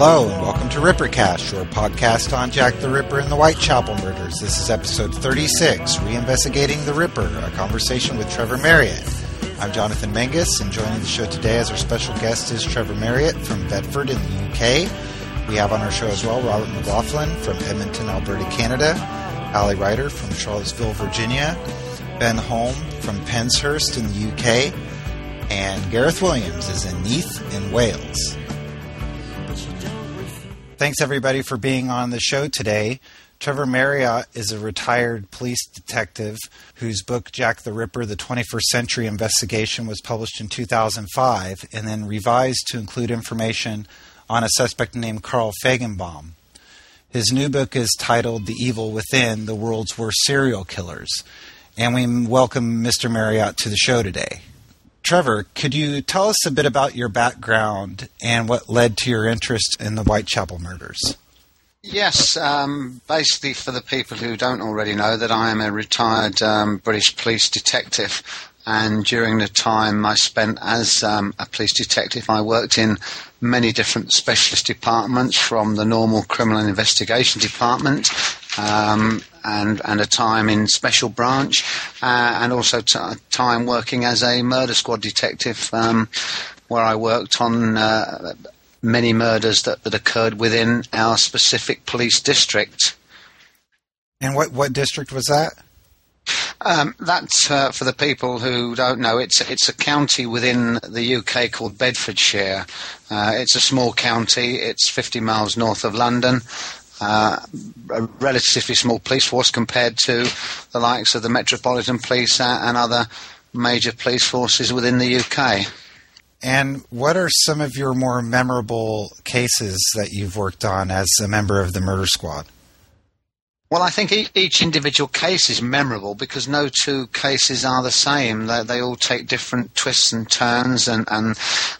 Hello, and welcome to Rippercast, your podcast on Jack the Ripper and the Whitechapel murders. This is episode 36, Reinvestigating the Ripper, a conversation with Trevor Marriott. I'm Jonathan Menges, and joining the show today as our special guest is Trevor Marriott from Bedford in the UK. We have on our show as well Robert McLaughlin from Edmonton, Alberta, Canada, Ali Ryder from Charlottesville, Virginia, Ben Holm from Penshurst in the UK, and Gareth Williams is in Neath in Wales. Thanks everybody for being on the show today. Trevor Marriott is a retired police detective whose book Jack the Ripper: The 21st Century Investigation was published in 2005 and then revised to include information on a suspect named Carl Feigenbaum. His new book is titled The Evil Within: The World's Worst Serial Killers. And we welcome Mr. Marriott to the show today. Trevor, could you tell us a bit about your background and what led to your interest in the Whitechapel murders? Yes, um, basically, for the people who don't already know, that I am a retired um, British police detective. And during the time I spent as um, a police detective, I worked in many different specialist departments, from the normal criminal investigation department um, and and a time in special branch, uh, and also t- time working as a murder squad detective, um, where I worked on. Uh, many murders that, that occurred within our specific police district. And what, what district was that? Um, that's uh, for the people who don't know. It's it's a county within the UK called Bedfordshire. Uh, it's a small county. It's 50 miles north of London uh, a relatively small police force compared to the likes of the Metropolitan Police and other major police forces within the UK. And what are some of your more memorable cases that you've worked on as a member of the murder squad? Well, I think each individual case is memorable because no two cases are the same. They, they all take different twists and turns, and, and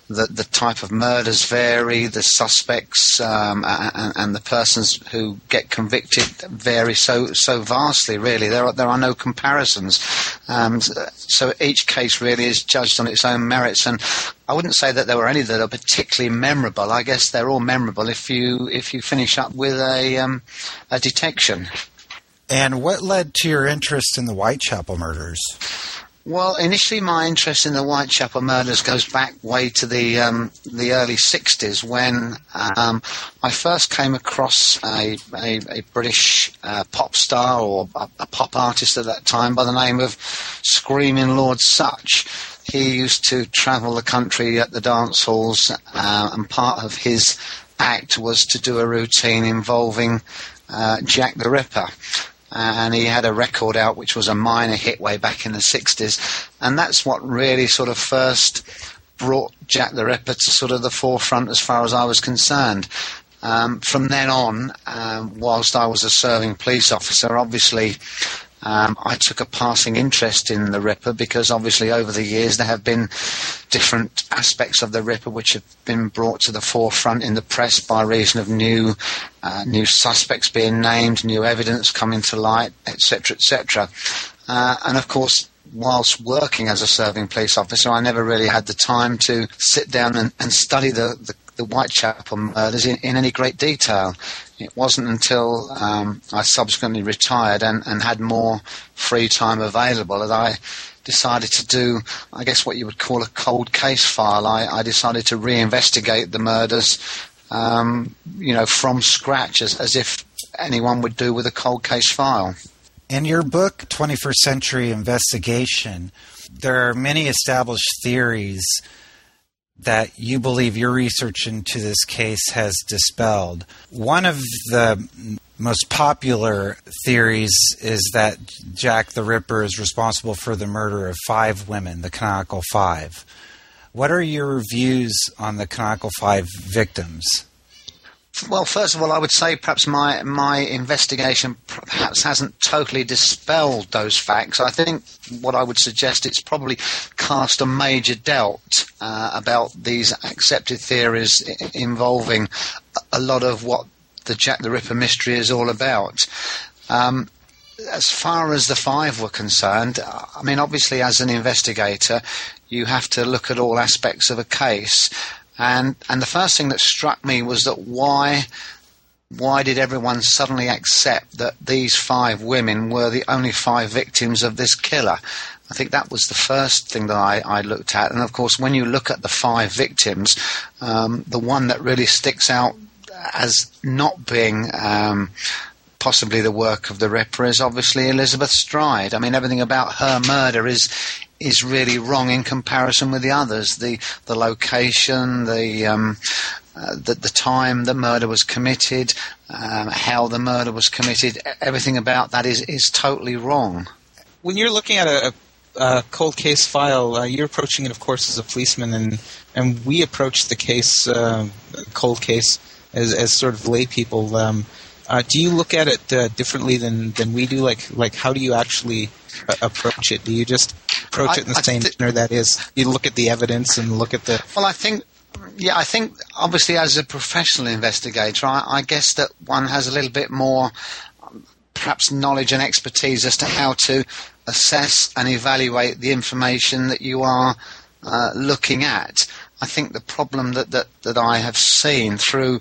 the, the type of murders vary. The suspects um, and, and, the persons who get convicted vary so so vastly. Really, there are there are no comparisons. Um, so each case really is judged on its own merits, and I wouldn't say that there were any that are particularly memorable. I guess they're all memorable if you if you finish up with a um, a detection. And what led to your interest in the Whitechapel murders? Well, initially, my interest in the Whitechapel murders goes back way to the um, the early '60s when um, I first came across a, a, a British uh, pop star or a, a, pop artist at that time by the name of Screaming Lord Sutch. He used to travel the country at the dance halls, uh, and part of his act was to do a routine involving uh, Jack the Ripper and he had a record out which was a minor hit way back in the 60s. And that's what really sort of first brought Jack the Ripper to sort of the forefront as far as I was concerned. Um, from then on, um, whilst I was a serving police officer, obviously um, I took a passing interest in the Ripper because obviously over the years there have been different aspects of the Ripper which have been brought to the forefront in the press by reason of new uh, new suspects being named, new evidence coming to light, etc., etc. Uh, and of course, whilst working as a serving police officer, I never really had the time to sit down and, and study the, the, the Whitechapel murders in, in, any great detail. It wasn't until um, I subsequently retired and, and had more free time available that I decided to do, I guess, what you would call a cold case file. I, I decided to reinvestigate the murders, um, you know, from scratch, as, as if anyone would do with a cold case file. In your book, 21st Century Investigation, there are many established theories that you believe your research into this case has dispelled. One of the most popular theories is that Jack the Ripper is responsible for the murder of five women, the Canonical Five. What are your views on the Canonical Five victims? Well, first of all, I would say perhaps my my investigation perhaps hasn't totally dispelled those facts. I think what I would suggest it's probably cast a major doubt uh, about these accepted theories involving a lot of what the Jack the Ripper mystery is all about. Um, as far as the five were concerned, I mean, obviously, as an investigator, you have to look at all aspects of a case And and the first thing that struck me was that why why did everyone suddenly accept that these five women were the only five victims of this killer? I think that was the first thing that I, I looked at. And of course, when you look at the five victims, um, the one that really sticks out as not being um, possibly the work of the Ripper is obviously Elizabeth Stride. I mean, everything about her murder is is really wrong in comparison with the others. The the location, the um, uh, the, the time the murder was committed, um, how the murder was committed, everything about that is, is totally wrong. When you're looking at a, a cold case file, uh, you're approaching it, of course, as a policeman, and and we approach the case, uh, cold case, as, as sort of lay people. Um, uh, do you look at it uh, differently than, than we do? Like like how do you actually uh, approach it? Do you just approach it in the I same th- manner? That is, you look at the evidence and look at the. Well, I think yeah, I think obviously as a professional investigator, I, I guess that one has a little bit more, um, perhaps knowledge and expertise as to how to assess and evaluate the information that you are uh, looking at. I think the problem that, that, that I have seen through,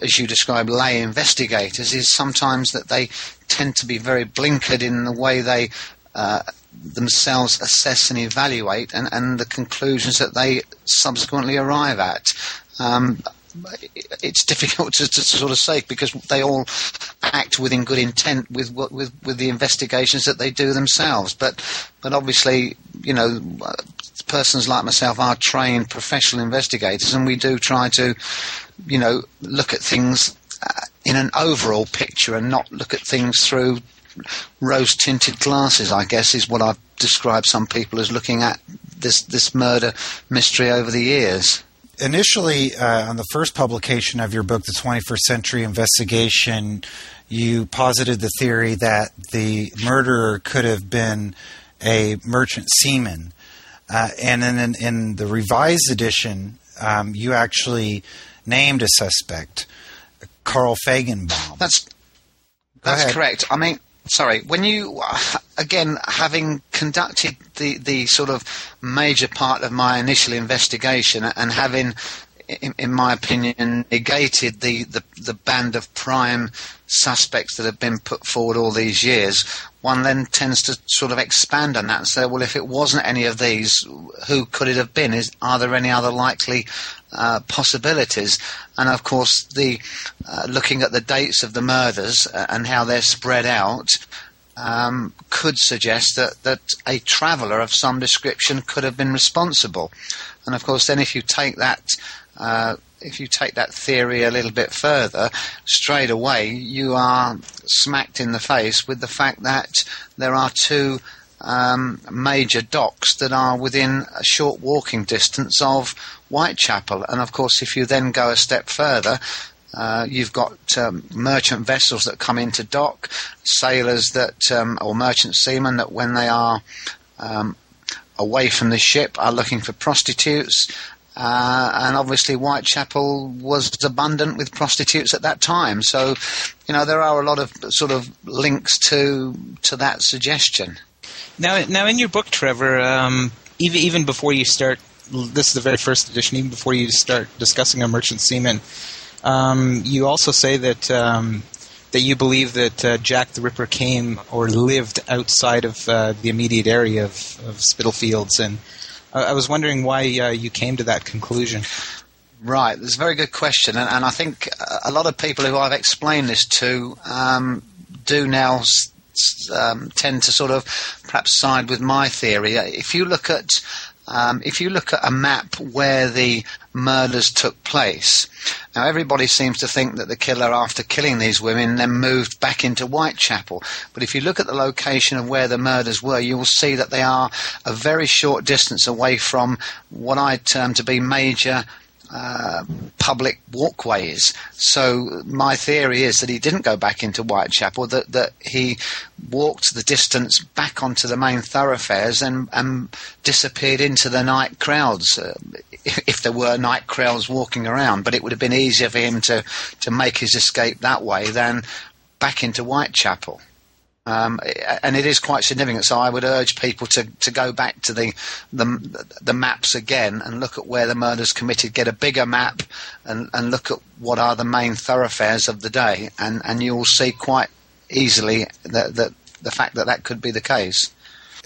as you describe, lay investigators is sometimes that they tend to be very blinkered in the way they uh, themselves assess and evaluate and, and the conclusions that they subsequently arrive at. Um, it's difficult to, to, sort of say because they all act within good intent with with with the investigations that they do themselves. But but obviously, you know, persons like myself are trained professional investigators, and we do try to, you know, look at things uh, in an overall picture and not look at things through rose tinted glasses, I guess, is what I've described some people as looking at this, this murder mystery over the years. Initially, uh, on the first publication of your book, The 21st Century Investigation, you posited the theory that the murderer could have been a merchant seaman. Uh, and then in, in, the revised edition, um, you actually named a suspect, Carl Feigenbaum. That's that's correct. I mean, sorry, when you again having conducted the the sort of major part of my initial investigation and having in, in, my opinion, negated the, the, the band of prime suspects that have been put forward all these years, one then tends to sort of expand on that and say, well, if it wasn't any of these, who could it have been? Is, are there any other likely uh, possibilities? And of course, the uh, looking at the dates of the murders uh, and how they're spread out, um, could suggest that, that a traveller of some description could have been responsible. And of course, then if you take that uh, if you take that theory a little bit further, straight away you are smacked in the face with the fact that there are two um, major docks that are within a short walking distance of Whitechapel. And of course, if you then go a step further, uh, you've got um, merchant vessels that come into dock, sailors that, um, or merchant seamen that when they are um, away from the ship are looking for prostitutes. Uh, and obviously, Whitechapel was abundant with prostitutes at that time. So, you know, there are a lot of sort of links to to that suggestion. Now, now in your book, Trevor, um, even even before you start, this is the very first edition. Even before you start discussing a merchant seaman, um, you also say that um, that you believe that uh, Jack the Ripper came or lived outside of uh, the immediate area of, of Spitalfields and I was wondering why uh, you came to that conclusion. Right, that's a very good question, and, and, I think a lot of people who I've explained this to um, do now um, tend to sort of perhaps side with my theory. If you look at um, if you look at a map where the murders took place, now everybody seems to think that the killer, after killing these women, then moved back into Whitechapel. But if you look at the location of where the murders were, you will see that they are a very short distance away from what I term to be major uh, public walkways. So my theory is that he didn't go back into Whitechapel, that, that he walked the distance back onto the main thoroughfares and, and disappeared into the night crowds, uh, if, if, there were night crowds walking around. But it would have been easier for him to, to make his escape that way than back into Whitechapel. Um, and it is quite significant. So I would urge people to, to go back to the, the the maps again and look at where the murders committed. Get a bigger map and, and look at what are the main thoroughfares of the day, and, and you will see quite easily that, that the fact that that could be the case.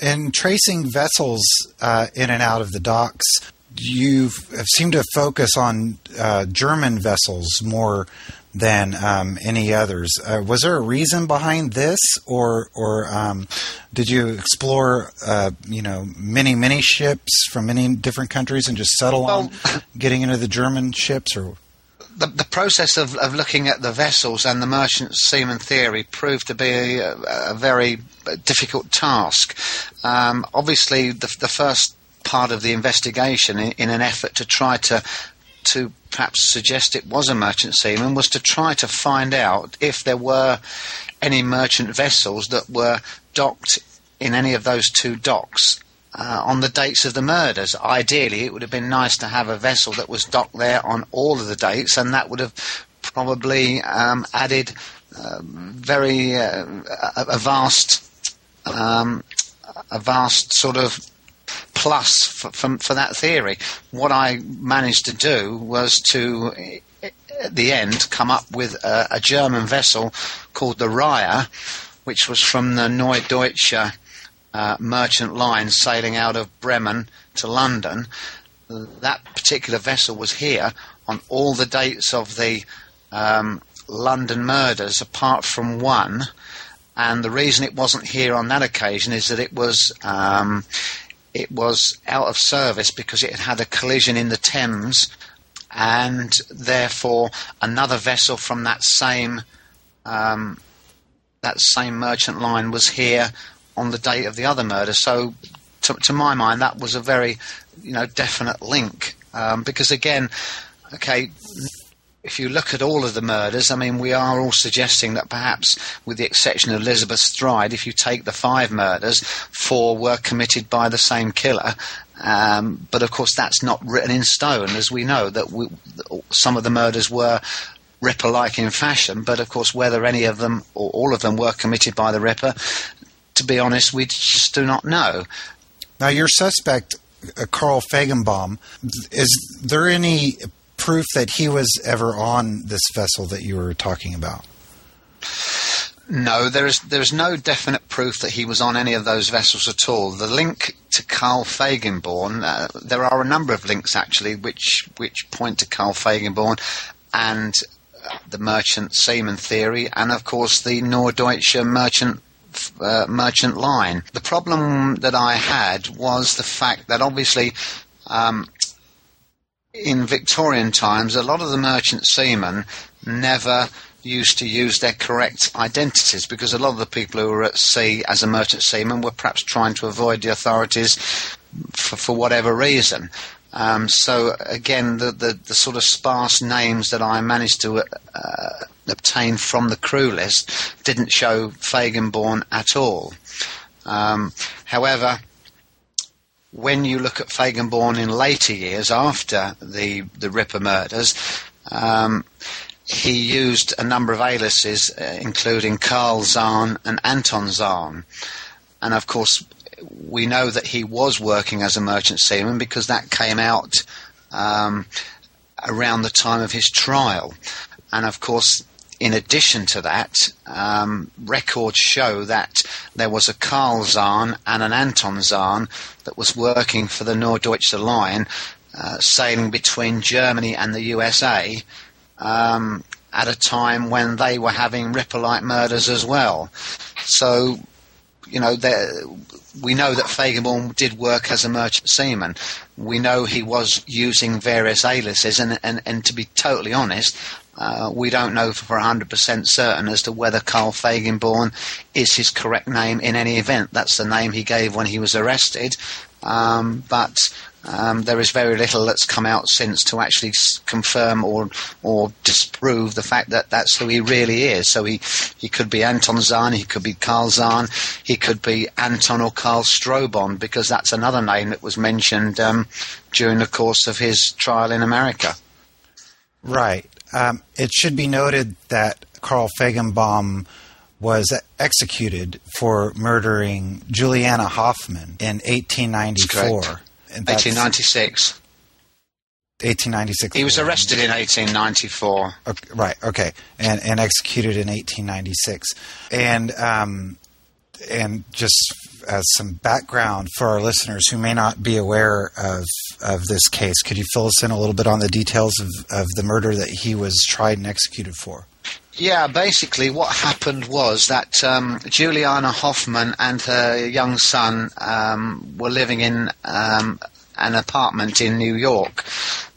In tracing vessels uh, in and out of the docks, you have seem to focus on uh, German vessels more than um, any others. Uh, was there a reason behind this, or or um, did you explore uh, you know many many ships from many different countries and just settle well, on getting into the German ships, or? The, the process of, of looking at the vessels and the merchant seaman theory proved to be a, a very difficult task. Um, obviously, the, the first part of the investigation in, in, an effort to try to to perhaps suggest it was a merchant seaman was to try to find out if there were any merchant vessels that were docked in any of those two docks uh, on the dates of the murders. Ideally, it would have been nice to have a vessel that was docked there on all of the dates, and that would have probably um, added um, very uh, a, vast um, a vast sort of plus for, for, for, that theory. What I managed to do was to, at the end, come up with a, a German vessel called the Raya, which was from the Norddeutsche uh, merchant line sailing out of Bremen to London. That particular vessel was here on all the dates of the um, London murders, apart from one. And the reason it wasn't here on that occasion is that it was um, it was out of service because it had had a collision in the Thames, and therefore another vessel from that same um, that same merchant line was here on the date of the other murder. So, to, to my mind, that was a very you know definite link um, because again, okay, if you look at all of the murders, I mean, we are all suggesting that perhaps, with the exception of Elizabeth Stride, if you take the five murders, four were committed by the same killer. Um, but of course, that's not written in stone, as we know that we, some of the murders were Ripper-like in fashion. But of course, whether any of them or all of them were committed by the Ripper, to be honest, we just do not know. Now, your suspect, uh, Carl Feigenbaum, is there any proof that he was ever on this vessel that you were talking about? No, there is there is no definite proof that he was on any of those vessels at all. The link to Carl Feigenbaum, uh, there are a number of links actually, which which point to Carl Feigenbaum and uh, the merchant seaman theory, and of course the Norddeutsche merchant uh, merchant line. The problem that I had was the fact that obviously um, in Victorian times, a lot of the merchant seamen never used to use their correct identities because a lot of the people who were at sea as a merchant seaman were perhaps trying to avoid the authorities for, for whatever reason. Um, so again, the, the, the, sort of sparse names that I managed to uh, obtain from the crew list didn't show Feigenbaum at all. Um, however, when you look at Feigenbaum in later years, after the the Ripper murders, um, he used a number of aliases, uh, including Karl Zahn and Anton Zahn, and of course we know that he was working as a merchant seaman because that came out um, around the time of his trial, and of course in addition to that, um, records show that there was a Karl Zahn and an Anton Zahn that was working for the Norddeutsche Line, uh, sailing between Germany and the USA um, at a time when they were having Ripper-like murders as well. So, you know, we know that Feigenbaum did work as a merchant seaman. We know he was using various aliases, and, and, and to be totally honest, uh, we don't know for 100% certain as to whether Carl Feigenbaum is his correct name in any event. That's the name he gave when he was arrested. Um, but um, there is very little that's come out since to actually confirm or or disprove the fact that that's who he really is. So he, he could be Anton Zahn, he could be Karl Zahn, he could be Anton or Karl Strobon, because that's another name that was mentioned um, during the course of his trial in America. Right. Um, it should be noted that Carl Feigenbaum was executed for murdering Juliana Hoffman in 1894. 1896. 1896. He was arrested in 1894. Okay, right. Okay, and and executed in 1896. And um, and just as some background for our listeners who may not be aware of of this case, could you fill us in a little bit on the details of, of the murder that he was tried and executed for? Yeah, basically, what happened was that um, Juliana Hoffman and her young son um, were living in um, an apartment in New York,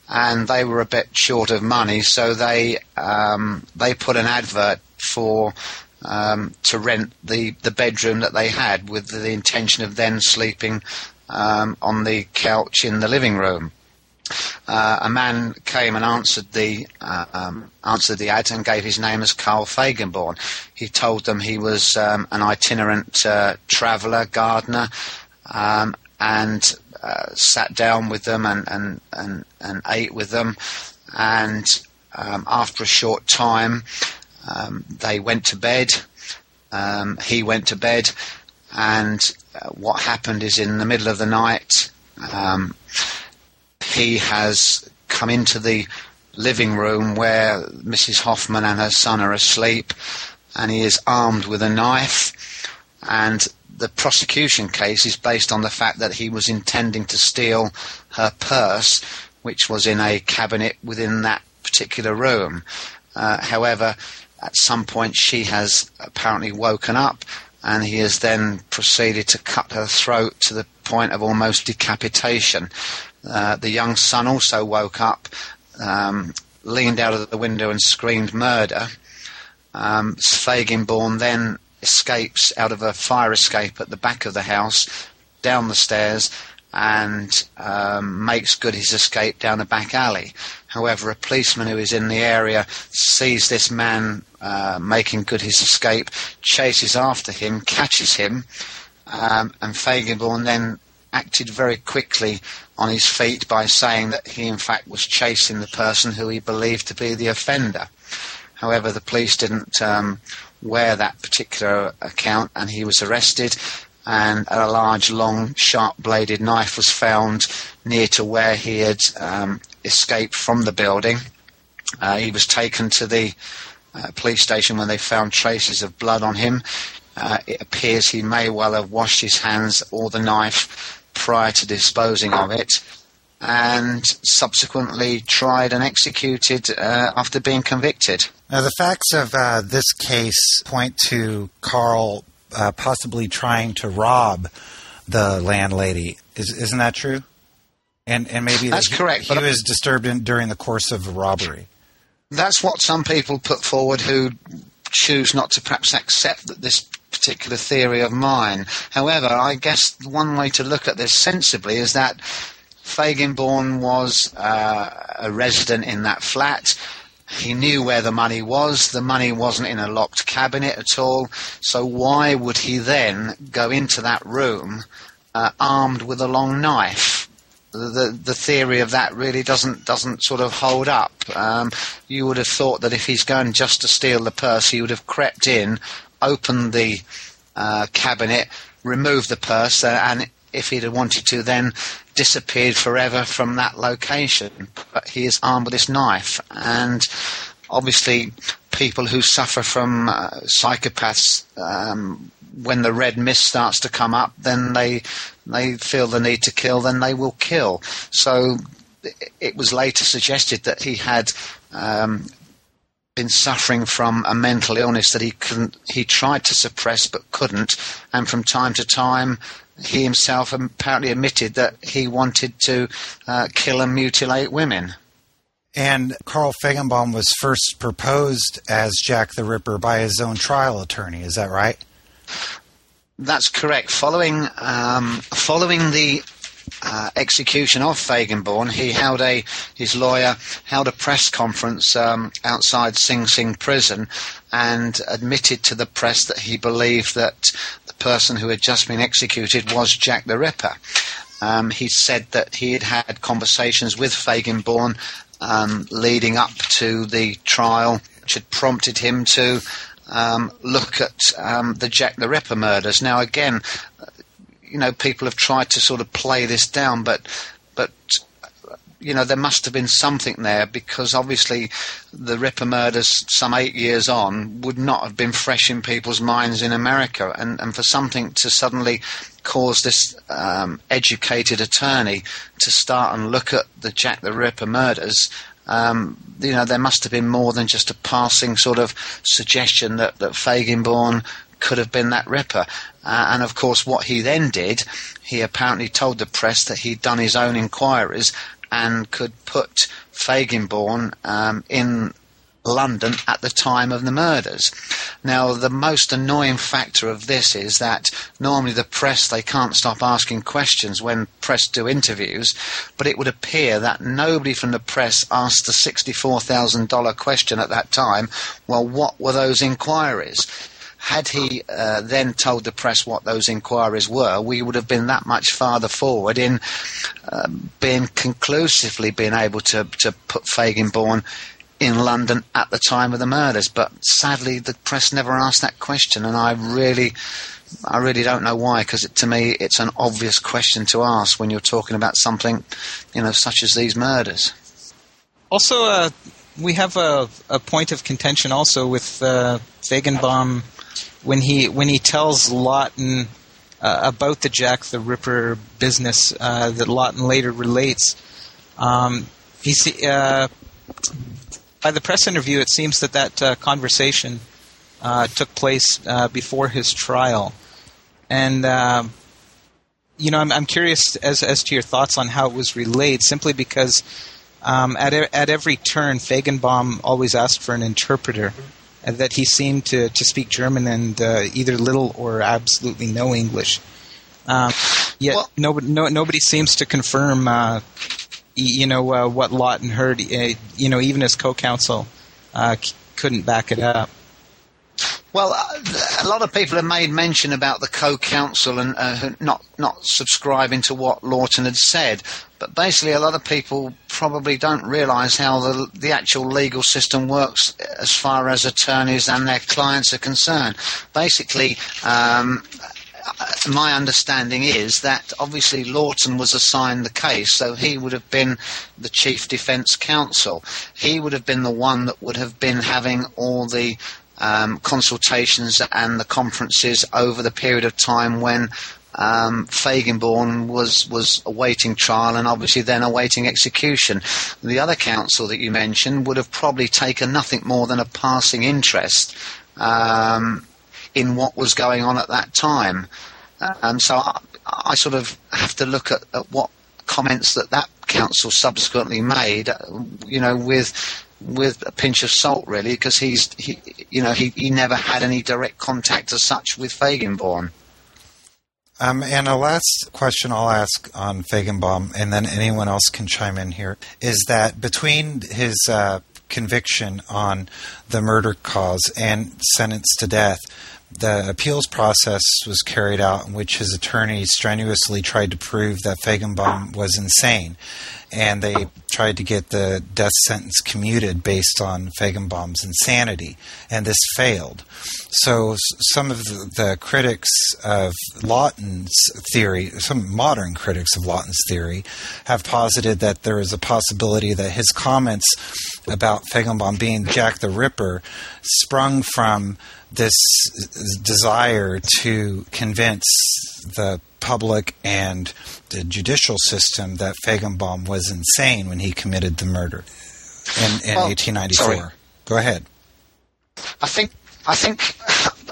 and they were a bit short of money, so they um, they put an advert for um, to rent the, the bedroom that they had with the intention of then sleeping um, on the couch in the living room. Uh, a man came and answered the uh, um, answered the ad and gave his name as Carl Feigenbaum. He told them he was um, an itinerant uh, traveller, gardener, um, and uh, sat down with them and, and, and, and ate with them. And um, after a short time, um, they went to bed. Um, he went to bed, and uh, what happened is in the middle of the night, um, he has come into the living room where Mrs. Hoffman and her son are asleep, and he is armed with a knife. And the prosecution case is based on the fact that he was intending to steal her purse, which was in a cabinet within that particular room. Uh, however, at some point she has apparently woken up and he has then proceeded to cut her throat to the point of almost decapitation. Uh, the young son also woke up, um, leaned out of the window and screamed murder. Um, Feigenbaum then escapes out of a fire escape at the back of the house, down the stairs, and um, makes good his escape down a back alley. However, a policeman who is in the area sees this man uh, making good his escape, chases after him, catches him, um, and Feigenbaum then acted very quickly on his feet by saying that he in fact was chasing the person who he believed to be the offender. However, the police didn't um, wear that particular account and he was arrested and a large, long, sharp-bladed knife was found near to where he had um, escaped from the building. Uh, he was taken to the uh, police station when they found traces of blood on him. Uh, it appears he may well have washed his hands or the knife prior to disposing of it, and subsequently tried and executed uh, after being convicted. Now, the facts of uh, this case point to Carl uh, possibly trying to rob the landlady. Is, Is, not that true? And and maybe that's he, correct. He was disturbed in, during the course of a robbery. That's what some people put forward who choose not to perhaps accept that this particular theory of mine. However, I guess one way to look at this sensibly is that Feigenbaum was uh, a resident in that flat. He knew where the money was. The money wasn't in a locked cabinet at all. So why would he then go into that room uh, armed with a long knife? The, the theory of that really doesn't doesn't sort of hold up. Um, you would have thought that if he's going just to steal the purse, he would have crept in, opened the uh, cabinet, removed the purse, uh, and if he'd have wanted to, then disappeared forever from that location. But he is armed with this knife, and obviously, people who suffer from uh, psychopaths, um, when the red mist starts to come up, then they they feel the need to kill, then they will kill. So it was later suggested that he had um, been suffering from a mental illness that he couldn't, he tried to suppress but couldn't, and from time to time he himself apparently admitted that he wanted to uh, kill and mutilate women. And Carl Feigenbaum was first proposed as Jack the Ripper by his own trial attorney. Is that right? That's correct. Following um, following the uh, execution of Feigenbaum, he held a his lawyer held a press conference um, outside Sing Sing prison and admitted to the press that he believed that the person who had just been executed was Jack the Ripper. Um, he said that he had had conversations with Feigenbaum um, leading up to the trial, which had prompted him to um, look at um, the Jack the Ripper murders. Now, again, you know, people have tried to sort of play this down, but but you know, there must have been something there because obviously the Ripper murders, some eight years on, would not have been fresh in people's minds in America. And, and for something to suddenly cause this um, educated attorney to start and look at the Jack the Ripper murders. Um, you know, there must have been more than just a passing sort of suggestion that, that Feigenbaum could have been that Ripper. Uh, and of course, what he then did, he apparently told the press that he'd done his own inquiries and could put Feigenbaum um, in London at the time of the murders. Now, the most annoying factor of this is that normally the press they can't stop asking questions when press do interviews, but it would appear that nobody from the press asked the sixty-four thousand dollar question at that time. Well, what were those inquiries? had he uh, then told the press what those inquiries were, we would have been that much farther forward in uh, being conclusively being able to, to put Feigenbaum in London at the time of the murders. But sadly, the press never asked that question, and I really. I really don't know why, because to me it's an obvious question to ask when you're talking about something, you know, such as these murders. Also, uh, we have a, a, point of contention also with uh, Feigenbaum when he when he tells Lawton uh, about the Jack the Ripper business uh, that Lawton later relates. Um, he uh, by the press interview, it seems that that uh, conversation uh, took place uh, before his trial, and um, you know I'm, I'm curious as as to your thoughts on how it was relayed. Simply because um, at at every turn, Feigenbaum always asked for an interpreter that he seemed to, to speak German and uh, either little or absolutely no English. Um, yet well, nobody, no, nobody seems to confirm, uh, you know, uh, what Lawton heard. Uh, you know, even his co-counsel uh, c- couldn't back it up. Well, uh, a lot of people have made mention about the co-counsel and uh, not not subscribing to what Lawton had said, but basically, a lot of people probably don't realise how the the actual legal system works as far as attorneys and their clients are concerned. Basically. Um, my understanding is that obviously Lawton was assigned the case, so he would have been the chief defence counsel. He would have been the one that would have been having all the um, consultations and the conferences over the period of time when um, Feigenbaum was was awaiting trial and obviously then awaiting execution. The other counsel that you mentioned would have probably taken nothing more than a passing interest um, in what was going on at that time. Um, so I, I, sort of have to look at, at what comments that that counsel subsequently made, uh, you know, with with a pinch of salt, really, because he's, he, you know, he, he never had any direct contact as such with Feigenbaum. Um, and a last question I'll ask on Feigenbaum, and then anyone else can chime in here, is that between his uh, conviction on the murder cause and sentence to death, the appeals process was carried out in which his attorney strenuously tried to prove that Feigenbaum was insane and they tried to get the death sentence commuted based on Feigenbaum's insanity, and this failed. So some of the, the critics of Lawton's theory, some modern critics of Lawton's theory, have posited that there is a possibility that his comments about Feigenbaum being Jack the Ripper sprung from this desire to convince the public and the judicial system that Feigenbaum was insane when he committed the murder in, in well, 1894. Sorry. Go ahead. I think I think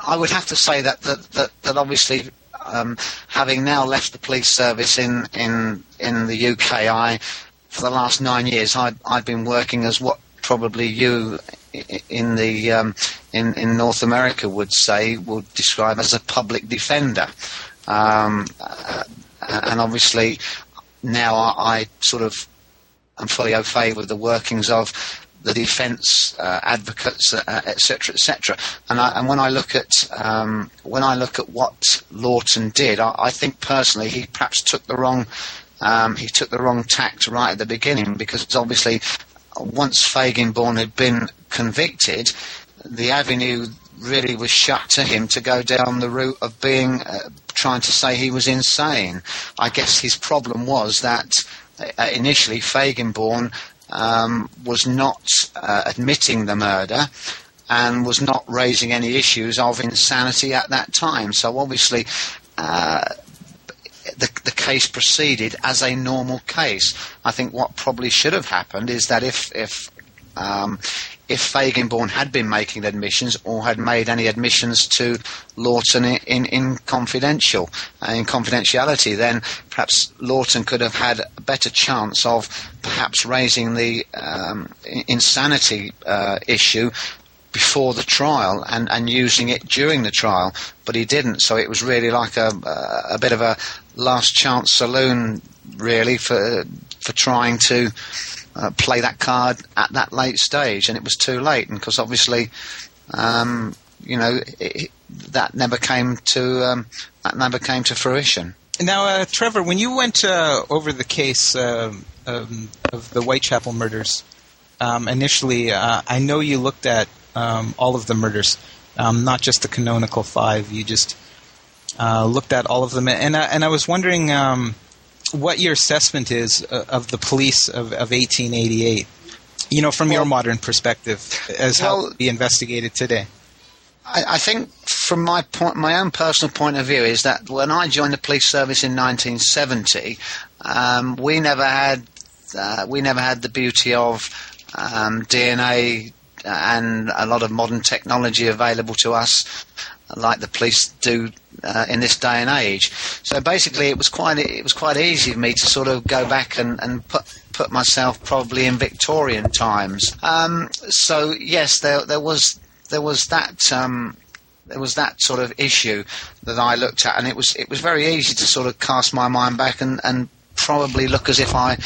I would have to say that that that, that obviously. Um, having now left the police service in, in in the UK, I for the last nine years I I've been working as what probably you in the um, in in North America would say would describe as a public defender. Um, uh, and obviously, now I, I, sort of am fully au fait with the workings of the defence uh, advocates, etc., uh, etc. And, and, when I look at um, when I look at what Lawton did, I, I think personally he perhaps took the wrong um, he took the wrong tact right at the beginning because obviously once Feigenbaum had been convicted, the avenue really was shut to him to go down the route of being uh, trying to say he was insane. I guess his problem was that uh, initially Feigenbaum um, was not uh, admitting the murder and was not raising any issues of insanity at that time. So obviously. The, the case proceeded as a normal case. I think what probably should have happened is that if if um, if Feigenbaum had been making admissions or had made any admissions to Lawton in, in, in confidential uh, in confidentiality, then perhaps Lawton could have had a better chance of perhaps raising the um, insanity uh, issue before the trial and, and using it during the trial, but he didn't. So it was really like a, a bit of a last chance saloon, really, for for trying to uh, play that card at that late stage, and it was too late. And because obviously, um, you know, it, that never came to um, that never came to fruition. Now, uh, Trevor, when you went uh, over the case um, um of the Whitechapel murders, um, initially, uh, I know you looked at um, all of the murders, not just the canonical five. You just uh, looked at all of them, and and I was wondering what your assessment is uh, of the police of, of 1888. You know, from well, your modern perspective, as well, how be investigated today. I, I, think, from my point, my own personal point of view, is that when I joined the police service in 1970, um, we never had uh, we never had the beauty of um, DNA and a lot of modern technology available to us like the police do uh, in this day and age. So basically, it was quite it was quite easy for me to sort of go back and, and put put myself probably in Victorian times. Um, so yes, there there was there was that. Um, there was that sort of issue that I looked at, and it was it was very easy to sort of cast my mind back and, and probably look as if I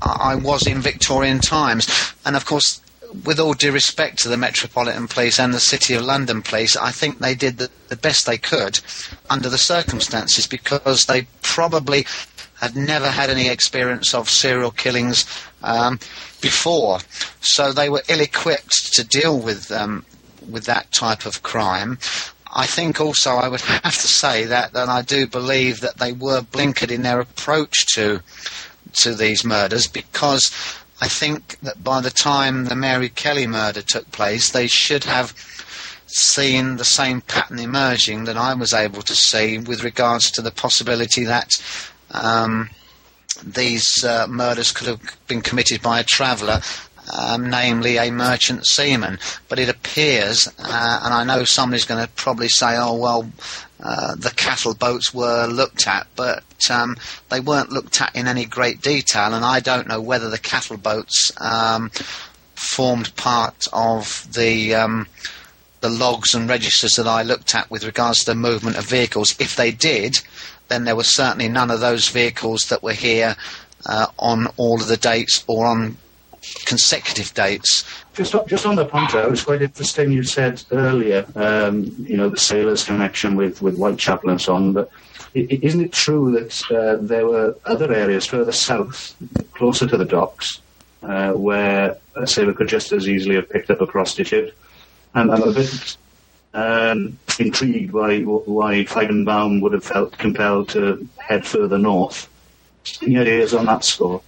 I was in Victorian times. And of course, with all due respect to the Metropolitan Police and the City of London Police, I think they did the, the best they could under the circumstances because they probably had never had any experience of serial killings um, before, so they were ill-equipped to deal with um, with that type of crime. I think also I would have to say that that I do believe that they were blinkered in their approach to to these murders because I think that by the time the Mary Kelly murder took place, they should have seen the same pattern emerging that I was able to see with regards to the possibility that um, these uh, murders could have been committed by a traveller um, namely a merchant seaman. But it appears, uh, and I know somebody's going to probably say, oh, well, uh, the cattle boats were looked at, but um, they weren't looked at in any great detail, and I don't know whether the cattle boats um, formed part of the. Um, the logs and registers that I looked at with regards to the movement of vehicles. If they did, then there were certainly none of those vehicles that were here uh, on all of the dates or on consecutive dates. Just on, just on the point, it was quite interesting. You said earlier, um, you know, the sailors' connection with, with Whitechapel and so on. But isn't it true that uh, there were other areas further south, closer to the docks, uh, where a sailor could just as easily have picked up a prostitute? And I'm a bit um, intrigued by why Feigenbaum would have felt compelled to head further north. Any ideas on that score?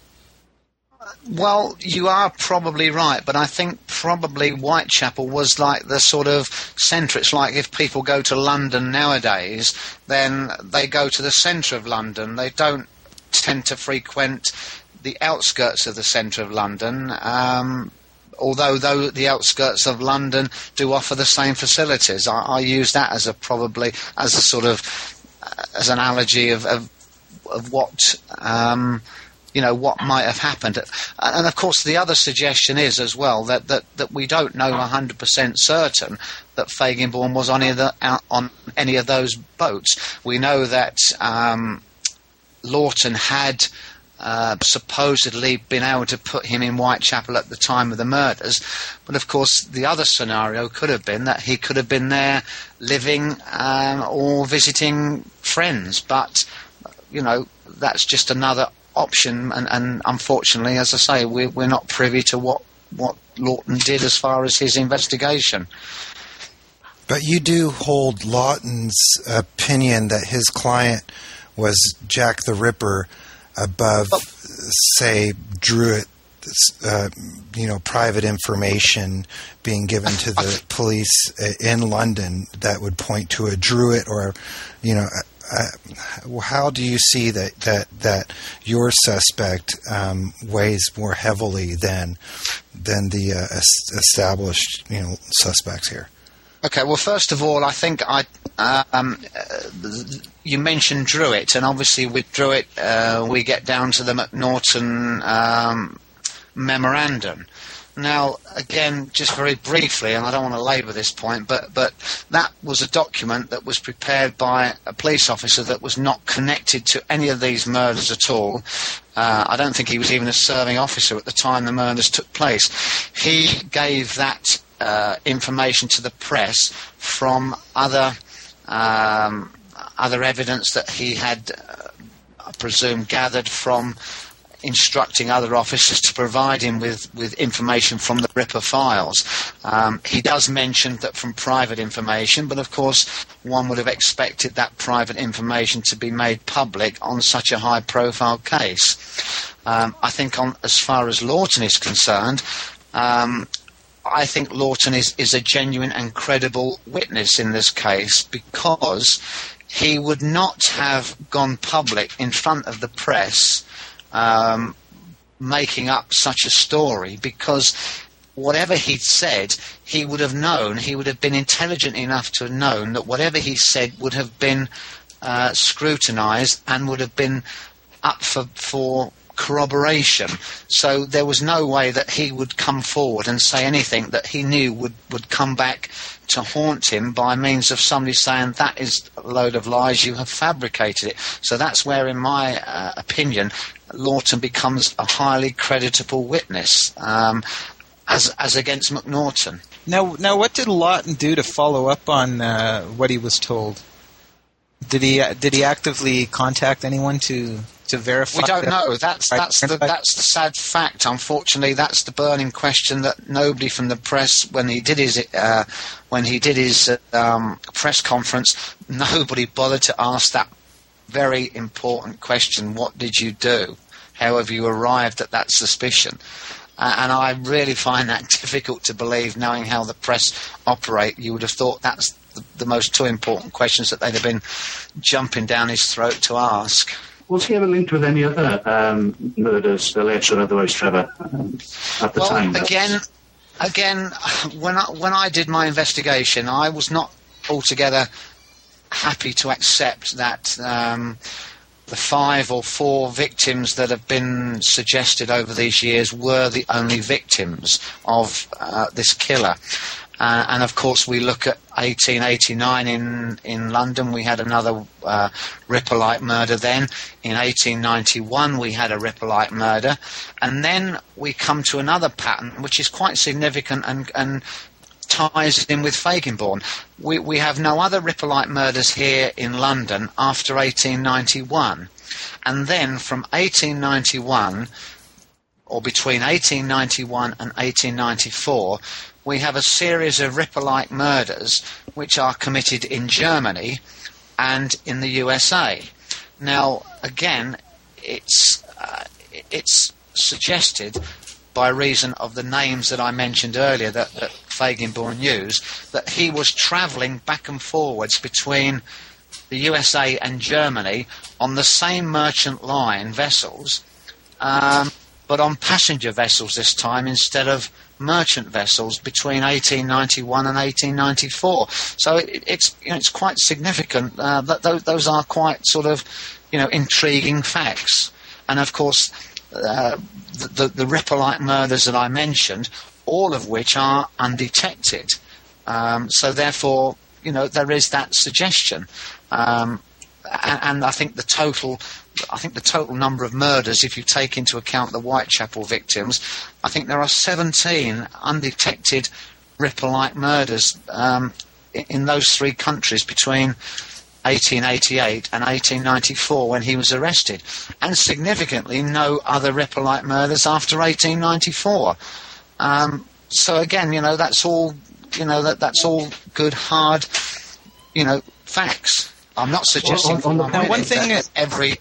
Well, you are probably right, but I think probably Whitechapel was like the sort of centre. It's like if people go to London nowadays, then they go to the centre of London. They don't tend to frequent the outskirts of the centre of London. Um, although though the outskirts of London do offer the same facilities, I, I use that as a probably as a sort of uh, as an analogy of of, of what. Um, you know what might have happened. And of course, the other suggestion is as well that that, that we don't know 100% certain that Feigenbaum was on any of, on any of those boats. We know that um, Lawton had. Uh, supposedly been able to put him in Whitechapel at the time of the murders. But of course, the other scenario could have been that he could have been there living um, or visiting friends. But, you know, that's just another option, and, and unfortunately, as I say, we're, we're not privy to what, what Lawton did as far as his investigation. But you do hold Lawton's opinion that his client was Jack the Ripper above, oh. say, Druitt uh, you know, private information being given to the police in London that would point to a Druitt or, you know, uh, how do you see that that that your suspect um, weighs more heavily than than the uh, established you know suspects here? Okay, well, first of all, I think I um, uh, you mentioned Druitt, and obviously with Druitt, uh, we get down to the Macnaghten um, memorandum. Now, again, just very briefly, and I don't want to labour this point, but, but that was a document that was prepared by a police officer that was not connected to any of these murders at all. Uh, I don't think he was even a serving officer at the time the murders took place. He gave that uh, information to the press from other um, other evidence that he had, uh, I presume, gathered from instructing other officers to provide him with, with information from the Ripper files. Um, he does mention that from private information, but of course one would have expected that private information to be made public on such a high profile case. Um, I think on, as far as Lawton is concerned, um, I think Lawton is, is a genuine and credible witness in this case because he would not have gone public in front of the press um, making up such a story because whatever he'd said, he would have known, he would have been intelligent enough to have known that whatever he said would have been uh, scrutinised and would have been up for, for corroboration. So there was no way that he would come forward and say anything that he knew would, would come back to haunt him by means of somebody saying that is a load of lies, you have fabricated it. So that's where, in my uh, opinion, Lawton becomes a highly creditable witness. Um, as, as against Macnaghten. Now, now, what did Lawton do to follow up on uh, what he was told? Did he did he actively contact anyone to to verify? We don't know. That's that's the that's the sad fact. Unfortunately, that's the burning question that nobody from the press, when he did his uh, when he did his um, press conference, nobody bothered to ask that very important question: What did you do? How have you arrived at that suspicion? Uh, and I really find that difficult to believe, knowing how the press operate. You would have thought that's the, the most two important questions that they'd have been jumping down his throat to ask. Was he ever linked with any other um, murders, alleged or otherwise, Trevor, um, at the well, time? Again, again, when I, when I did my investigation, I was not altogether happy to accept that um, the five or four victims that have been suggested over these years were the only victims of uh, this killer. Uh, and of course, we look at 1889 in, in London, we had another uh, Ripperlite murder then. In 1891, we had a Ripperlite murder. And then we come to another pattern, which is quite significant and, and ties in with Feigenbaum. We, we have no other Ripperlite murders here in London after 1891. And then from 1891, or between 1891 and 1894, we have a series of Ripper-like murders which are committed in Germany and in the USA. Now, again, it's uh, it's suggested by reason of the names that I mentioned earlier that, that Feigenbaum used that he was travelling back and forwards between the USA and Germany on the same merchant line vessels, um, but on passenger vessels this time instead of merchant vessels between 1891 and 1894. So it, it's you know, it's quite significant. Uh, that those, those, are quite sort of you know intriguing facts. And of course, uh, the, the, the Ripper-like murders that I mentioned, all of which are undetected. Um, so therefore, you know, there is that suggestion. Um, and, and, I think the total, I think the total number of murders, if you take into account the Whitechapel victims, I think there are 17 undetected Ripper-like murders um, in, those three countries between 1888 and 1894 when he was arrested, and significantly no other Ripper-like murders after 1894. Um, so again, you know, that's all you know that that's all good, hard, you know, facts. I'm not suggesting on- on the one thing that every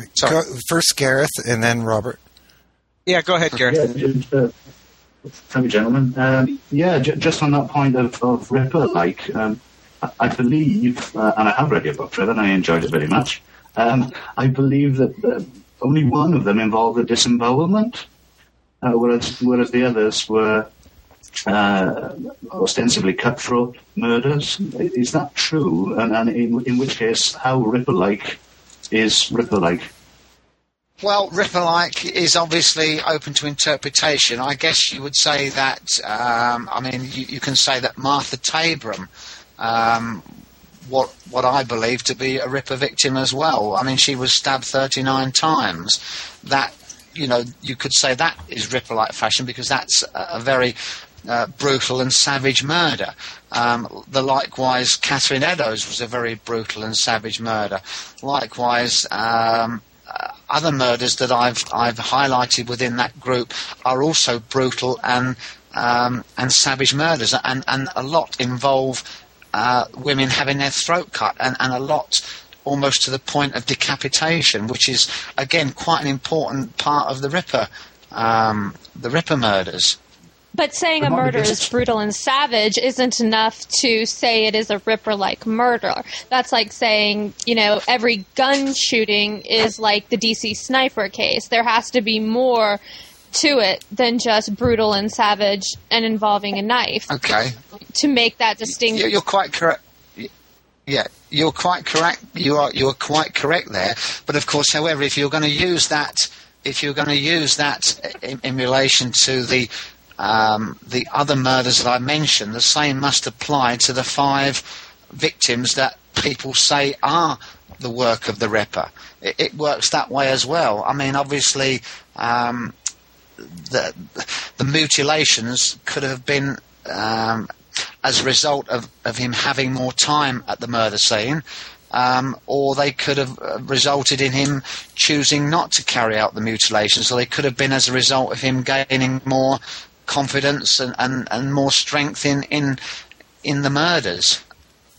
Right, Sorry. Go, first Gareth and then Robert. Yeah, go ahead, Gareth. Yeah, j- uh, thank you, gentlemen. Um, yeah, j- just on that point of, of Ripper, like, um, I, I believe, uh, and I have read your book, Trevor, and I enjoyed it very much. Um, I believe that uh, only one of them involved a disembowelment, uh, whereas, whereas the others were uh, ostensibly cutthroat murders. Is that true? And, and in, in which case, how Ripper-like is Ripper-like? Well, Ripper-like is obviously open to interpretation. I guess you would say that. Um, I mean, you, you can say that Martha Tabram, um, what what I believe to be a Ripper victim as well. I mean, she was stabbed 39 times. That you know, you could say that is Ripper-like fashion because that's a very uh, brutal and savage murder. Um, the likewise, Catherine Eddowes was a very brutal and savage murder. Likewise, um, uh, other murders that I've I've highlighted within that group are also brutal and um, and savage murders, and and a lot involve uh, women having their throat cut, and, and a lot almost to the point of decapitation, which is again quite an important part of the Ripper um, the Ripper murders. But saying a murder is brutal and savage isn't enough to say it is a Ripper like murder. That's like saying, you know, every gun shooting is like the DC sniper case. There has to be more to it than just brutal and savage and involving a knife Okay, to make that distinction. You're, quite correct. Yeah, you're quite correct. You are you are quite correct there. But of course, however, if you're going to use that, if you're going to use that in, in relation to the um, the other murders that I mentioned, the same must apply to the five victims that people say are the work of the Ripper. It, it works that way as well. I mean, obviously. Um, the the mutilations could have been um, as a result of, of him having more time at the murder scene, um, or they could have uh, resulted in him choosing not to carry out the mutilations, So they could have been as a result of him gaining more confidence and, and, and more strength in, in in the murders.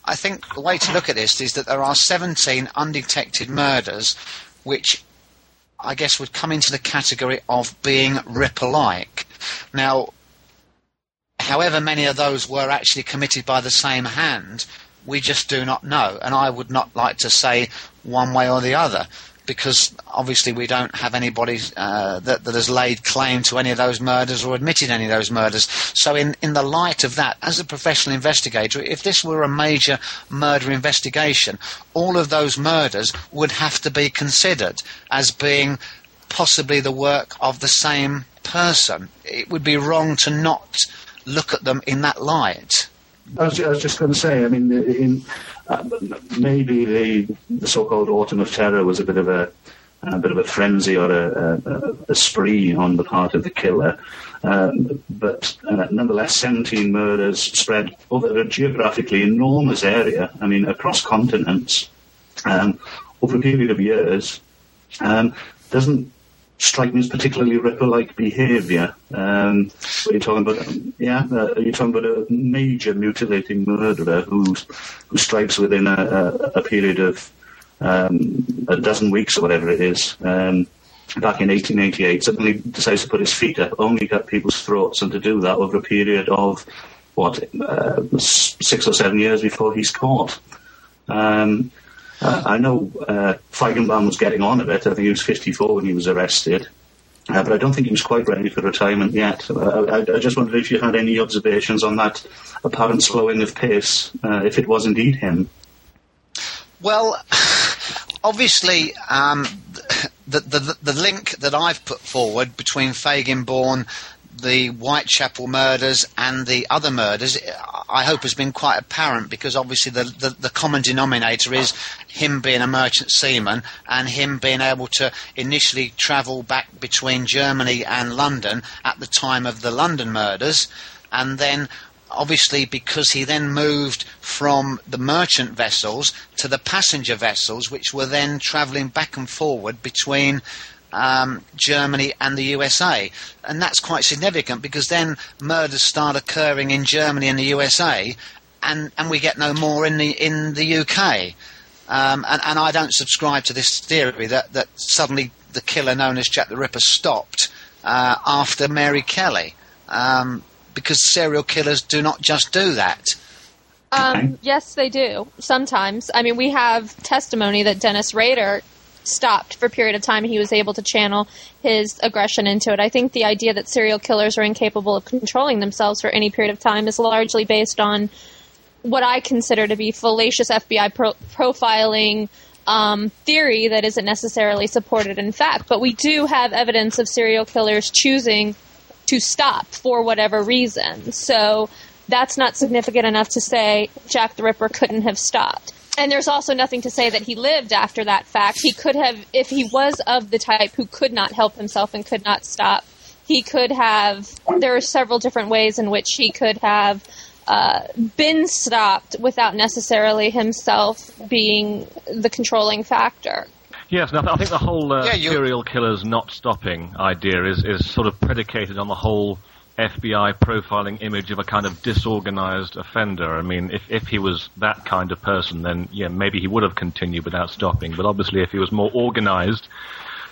I think the way to look at this is that there are 17 undetected murders which I guess would come into the category of being Ripper-like. Now, however many of those were actually committed by the same hand, we just do not know. And I would not like to say one way or the other, because obviously we don't have anybody uh, that, that has laid claim to any of those murders or admitted any of those murders. So, in, in the light of that, as a professional investigator, if this were a major murder investigation, all of those murders would have to be considered as being possibly the work of the same person. It would be wrong to not look at them in that light. I was, I was just going to say, I mean, in, uh, maybe the, the so-called Autumn of Terror was a bit of a, a bit of a frenzy or a, a, a spree on the part of the killer, um, but uh, nonetheless, 17 murders spread over a geographically enormous area. I mean, across continents, um, over a period of years, um, doesn't strike me as particularly Ripper-like behaviour. Um, are you talking about? Yeah, uh, you talking about a major mutilating murderer who who strikes within a, a, a period of um, a dozen weeks or whatever it is? Um, back in 1888, suddenly decides to put his feet up, only cut people's throats, and to do that over a period of what uh, six or seven years before he's caught. Um, uh, I know uh, Feigenbaum was getting on a bit. I think he was 54 when he was arrested. Uh, but I don't think he was quite ready for retirement yet. Uh, I, I just wondered if you had any observations on that apparent slowing of pace, uh, if it was indeed him. Well, obviously, um, the, the the link that I've put forward between Feigenbaum, the Whitechapel murders, and the other murders, I hope has been quite apparent because obviously the, the the common denominator is him being a merchant seaman and him being able to initially travel back between Germany and London at the time of the London murders, and then obviously because he then moved from the merchant vessels to the passenger vessels, which were then travelling back and forward between um, Germany and the USA. And that's quite significant because then murders start occurring in Germany and the USA, and, and we get no more in the, in the UK. Um, and, and I don't subscribe to this theory that, that suddenly the killer known as Jack the Ripper stopped uh, after Mary Kelly. Um, because serial killers do not just do that. Um, yes, they do. Sometimes. I mean, we have testimony that Dennis Rader stopped for a period of time. He was able to channel his aggression into it. I think the idea that serial killers are incapable of controlling themselves for any period of time is largely based on what I consider to be fallacious FBI pro- profiling um, theory that isn't necessarily supported in fact. But we do have evidence of serial killers choosing to stop for whatever reason. So that's not significant enough to say Jack the Ripper couldn't have stopped. And there's also nothing to say that he lived after that fact. He could have, if he was of the type who could not help himself and could not stop, he could have. There are several different ways in which he could have uh, been stopped without necessarily himself being the controlling factor. Yes, I think the whole uh, yeah, serial killers not stopping idea is, is sort of predicated on the whole FBI profiling image of a kind of disorganized offender. I mean, if, if he was that kind of person, then yeah, maybe he would have continued without stopping. But obviously, if he was more organized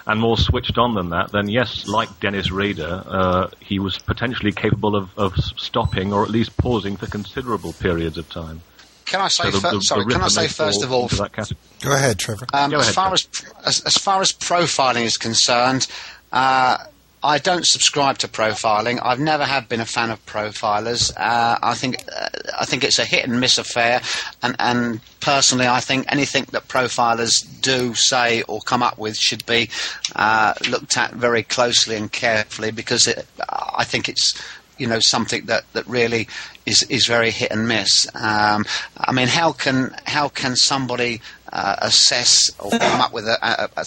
and more switched on than that, then yes, like Dennis Rader, uh, he was potentially capable of, of stopping or at least pausing for considerable periods of time. Can I say, so the, the, sorry, can I say first of all, go ahead, Trevor. Um, go as ahead, far as, as, as far as profiling is concerned, uh, I don't subscribe to profiling. I've never have been a fan of profilers. Uh, I think uh, I think it's a hit and miss affair, and, and personally, I think anything that profilers do, say, or come up with should be uh, looked at very closely and carefully because it, I think it's you know something that, that really is is very hit and miss. Um, I mean, how can how can somebody uh, assess or come up with a, a, a,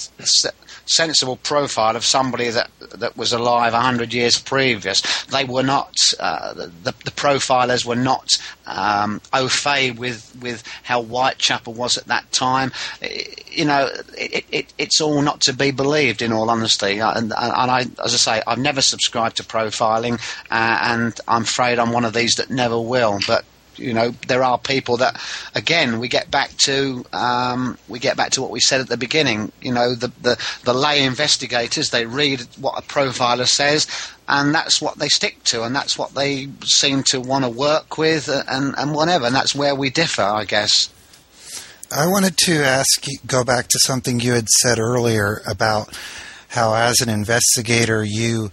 sensible profile of somebody that that was alive hundred years previous. They were not uh, the, the profilers were not um, au fait with with how Whitechapel was at that time. You know, it, it, it's all not to be believed. In all honesty, and, and I, as I say, I've never subscribed to profiling, uh, and I'm afraid I'm one of these that never will. But you know there are people that again we get back to um, we get back to what we said at the beginning. You know the, the the lay investigators they read what a profiler says and that's what they stick to and that's what they seem to want to work with and and whatever and that's where we differ i guess. I wanted to ask go back to something you had said earlier about how as an investigator you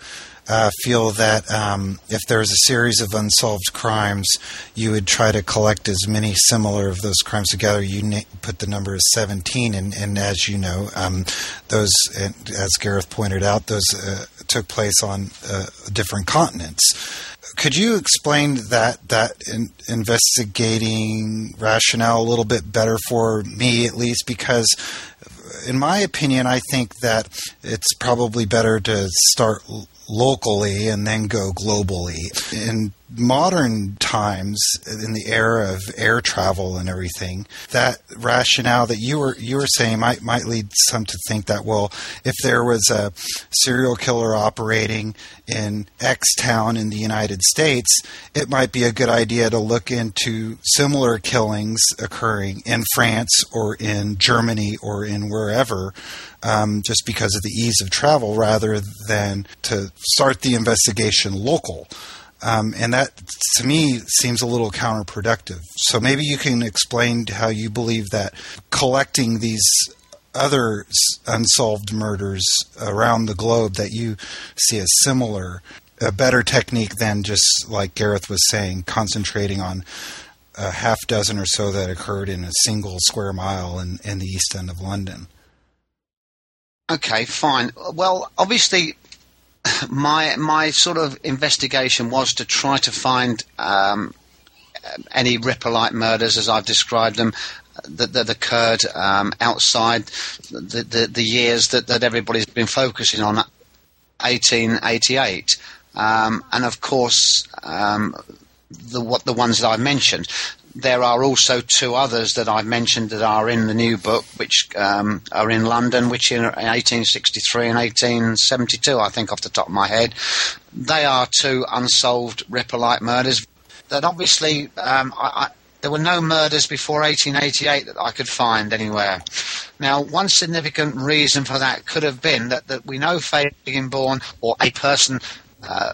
uh, feel that um, if there's a series of unsolved crimes, you would try to collect as many similar of those crimes together. You na- put the number as 17, and, and as you know, um, those, as Gareth pointed out, those uh, took place on uh, different continents. Could you explain that that in investigating rationale a little bit better for me, at least? Because in my opinion, I think that it's probably better to start locally and then go globally. In modern times, in the era of air travel and everything, that rationale that you were you were saying might might lead some to think that well, if there was a serial killer operating in X town in the United States, it might be a good idea to look into similar killings occurring in France or in Germany or in wherever um, just because of the ease of travel rather than to start the investigation local. Um, and that, to me, seems a little counterproductive. So maybe you can explain how you believe that collecting these other unsolved murders around the globe that you see as similar, a better technique than just, like Gareth was saying, concentrating on a half dozen or so that occurred in a single square mile in, in the east end of London. Okay, fine. Well, obviously, my my sort of investigation was to try to find um, any Ripper-like murders, as I've described them, that, that occurred um, outside the, the, the years that, that everybody's been focusing on, 1888, um, and of course um, the what the ones that I mentioned. There are also two others that I've mentioned that are in the new book, which um, are in London, which in 1863 and 1872, I think, off the top of my head. They are two unsolved Ripper-like murders. That obviously, um, I, I, there were no murders before 1888 that I could find anywhere. Now, one significant reason for that could have been that, that we know Feigenbaum, or a person uh,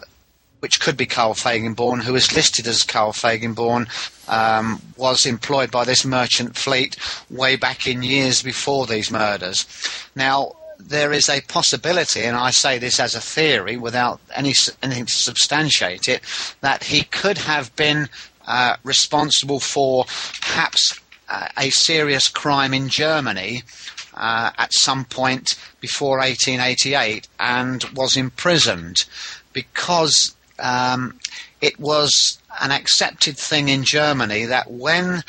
which could be Carl Feigenbaum, who is listed as Carl Feigenbaum, um, was employed by this merchant fleet way back in years before these murders. Now, there is a possibility, and I say this as a theory without any anything to substantiate it, that he could have been uh, responsible for perhaps uh, a serious crime in Germany uh, at some point before 1888 and was imprisoned because um, it was an accepted thing in Germany that when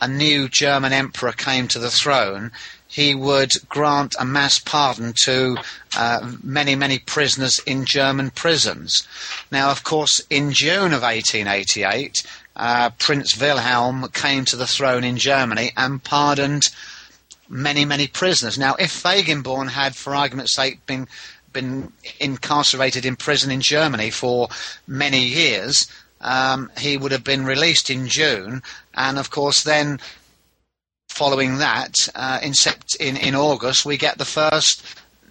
a new German emperor came to the throne, he would grant a mass pardon to uh, many, many prisoners in German prisons. Now, of course, in June of 1888, uh, Prince Wilhelm came to the throne in Germany and pardoned many, many prisoners. Now, if Feigenbaum had, for argument's sake, been been incarcerated in prison in Germany for many years, um, he would have been released in June, and of course, then following that, uh, in, sept- in in August, we get the first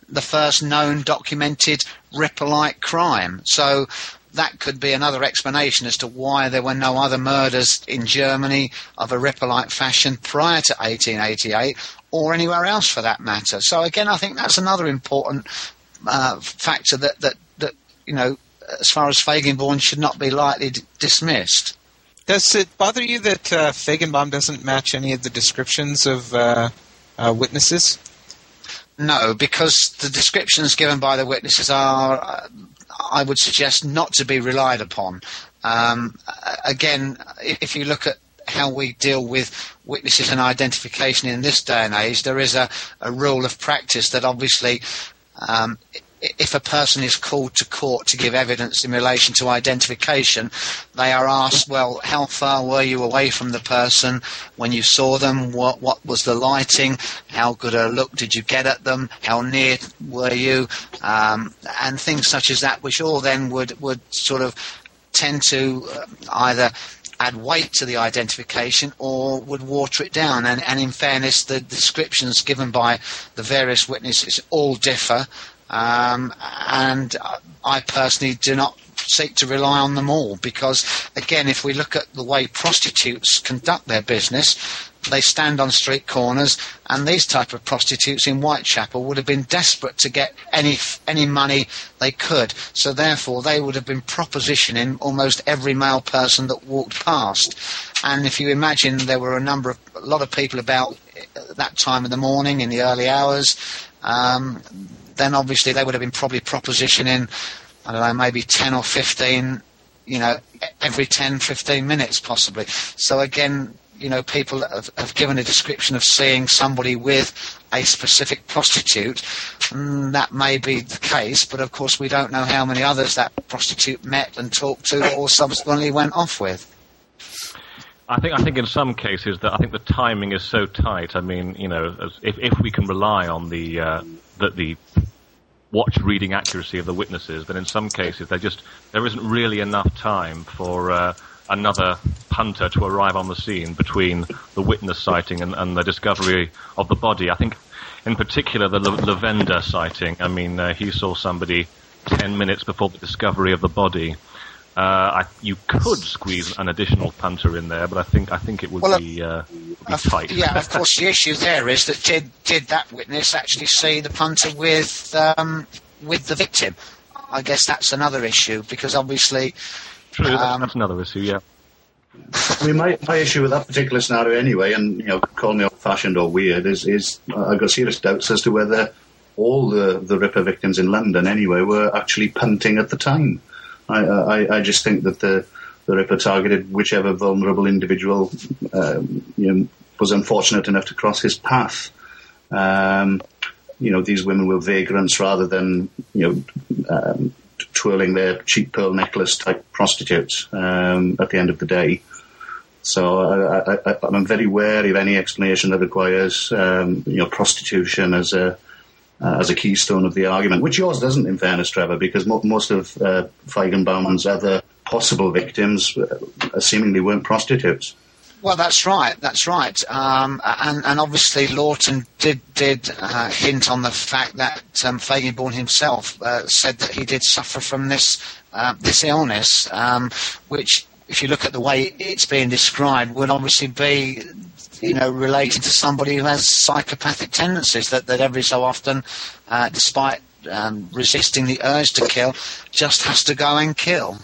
the first known documented Ripper-like crime. So that could be another explanation as to why there were no other murders in Germany of a Ripper-like fashion prior to 1888 or anywhere else for that matter. So again, I think that's another important uh, factor that, that, that, you know, as far as Feigenbaum should not be lightly d- dismissed. Does it bother you that uh, Feigenbaum doesn't match any of the descriptions of uh, uh, witnesses? No, because the descriptions given by the witnesses are, uh, I would suggest, not to be relied upon. Um, again, if you look at how we deal with witnesses and identification in this day and age, there is a, a rule of practice that obviously um, if a person is called to court to give evidence in relation to identification, they are asked, well, how far were you away from the person when you saw them? What, what was the lighting? How good a look did you get at them? How near were you? Um, and things such as that, which all then would, would sort of tend to uh, either add weight to the identification or would water it down. And, and in fairness, the descriptions given by the various witnesses all differ. Um, and I personally do not seek to rely on them all because, again, if we look at the way prostitutes conduct their business, they stand on street corners, and these type of prostitutes in Whitechapel would have been desperate to get any any money they could. So therefore, they would have been propositioning almost every male person that walked past. And if you imagine there were a number of a lot of people about that time of the morning in the early hours, um, then obviously they would have been probably propositioning I don't know, maybe 10 or 15, you know, every 10, 15 minutes possibly. So again, you know, people have, have given a description of seeing somebody with a specific prostitute. Mm, that may be the case, but of course we don't know how many others that prostitute met and talked to or subsequently went off with. I think I think in some cases that I think the timing is so tight. I mean, you know, if if we can rely on the uh, that the watch reading accuracy of the witnesses, then in some cases there just there isn't really enough time for uh, another punter to arrive on the scene between the witness sighting and, and the discovery of the body. I think, in particular, the Lawende sighting. I mean, uh, he saw somebody ten minutes before the discovery of the body. Uh, I, you could squeeze an additional punter in there, but I think I think it would well, be, uh, would be tight. Yeah, of course. The issue there is that did did that witness actually see the punter with um, with the victim? I guess that's another issue because obviously. True, um, that's another issue. Yeah. I mean, my, my issue with that particular scenario, anyway, and you know, call me old-fashioned or weird, is is I've got serious doubts as to whether all the the Ripper victims in London, anyway, were actually punting at the time. I, I, I just think that the, the Ripper targeted whichever vulnerable individual um, you know, was unfortunate enough to cross his path. Um, you know, these women were vagrants rather than, you know, um, twirling their cheap pearl necklace type prostitutes um, at the end of the day. So I, am very wary of any explanation that requires um, you know prostitution as a uh, as a keystone of the argument, which yours doesn't, in fairness, Trevor, because mo- most of uh, Feigenbaum's other possible victims uh, seemingly weren't prostitutes. Well, that's right. That's right. Um, and, and, obviously, Lawton did did uh, hint on the fact that um, Feigenbaum himself uh, said that he did suffer from this uh, this illness, um, which, if you look at the way it's being described, would obviously be you know, related to somebody who has psychopathic tendencies that, that every so often, uh, despite um, resisting the urge to kill, just has to go and kill.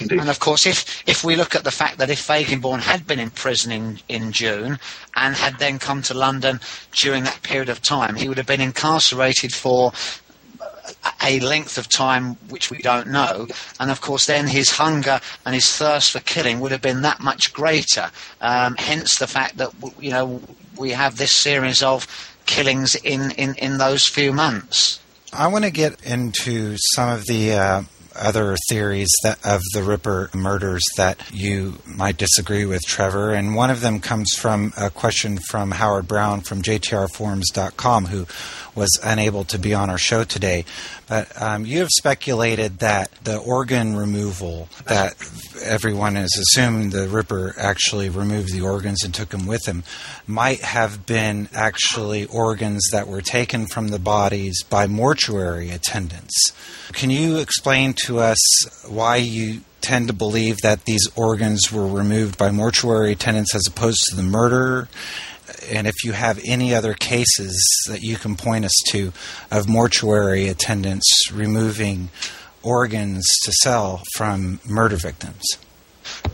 Indeed. And of course, if, if we look at the fact that if Feigenbaum had been in prison in, in June and had then come to London during that period of time, he would have been incarcerated for a length of time which we don't know. And of course, then his hunger and his thirst for killing would have been that much greater. Um, hence the fact that, you know, we have this series of killings in, in, in those few months. I want to get into some of the uh, other theories that, of the Ripper murders that you might disagree with, Trevor. And one of them comes from a question from Howard Brown from JTRForums.com, who was unable to be on our show today. But um, you have speculated that the organ removal that everyone has assumed the Ripper actually removed the organs and took them with him might have been actually organs that were taken from the bodies by mortuary attendants. Can you explain to us why you tend to believe that these organs were removed by mortuary attendants as opposed to the murderer? And if you have any other cases that you can point us to of mortuary attendants removing organs to sell from murder victims.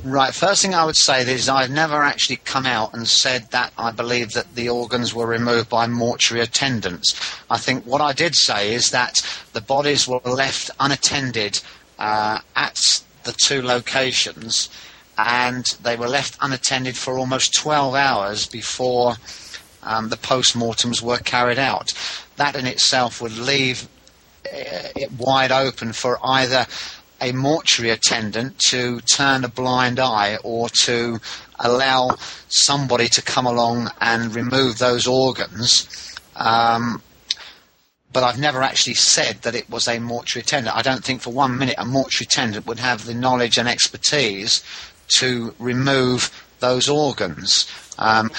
Right. First thing I would say is I've never actually come out and said that I believe that the organs were removed by mortuary attendants. I think what I did say is that the bodies were left unattended uh, at the two locations and they were left unattended for almost 12 hours before um, the post-mortems were carried out. That in itself would leave uh, it wide open for either a mortuary attendant to turn a blind eye or to allow somebody to come along and remove those organs. Um, but I've never actually said that it was a mortuary attendant. I don't think for one minute a mortuary attendant would have the knowledge and expertise to remove those organs. Um,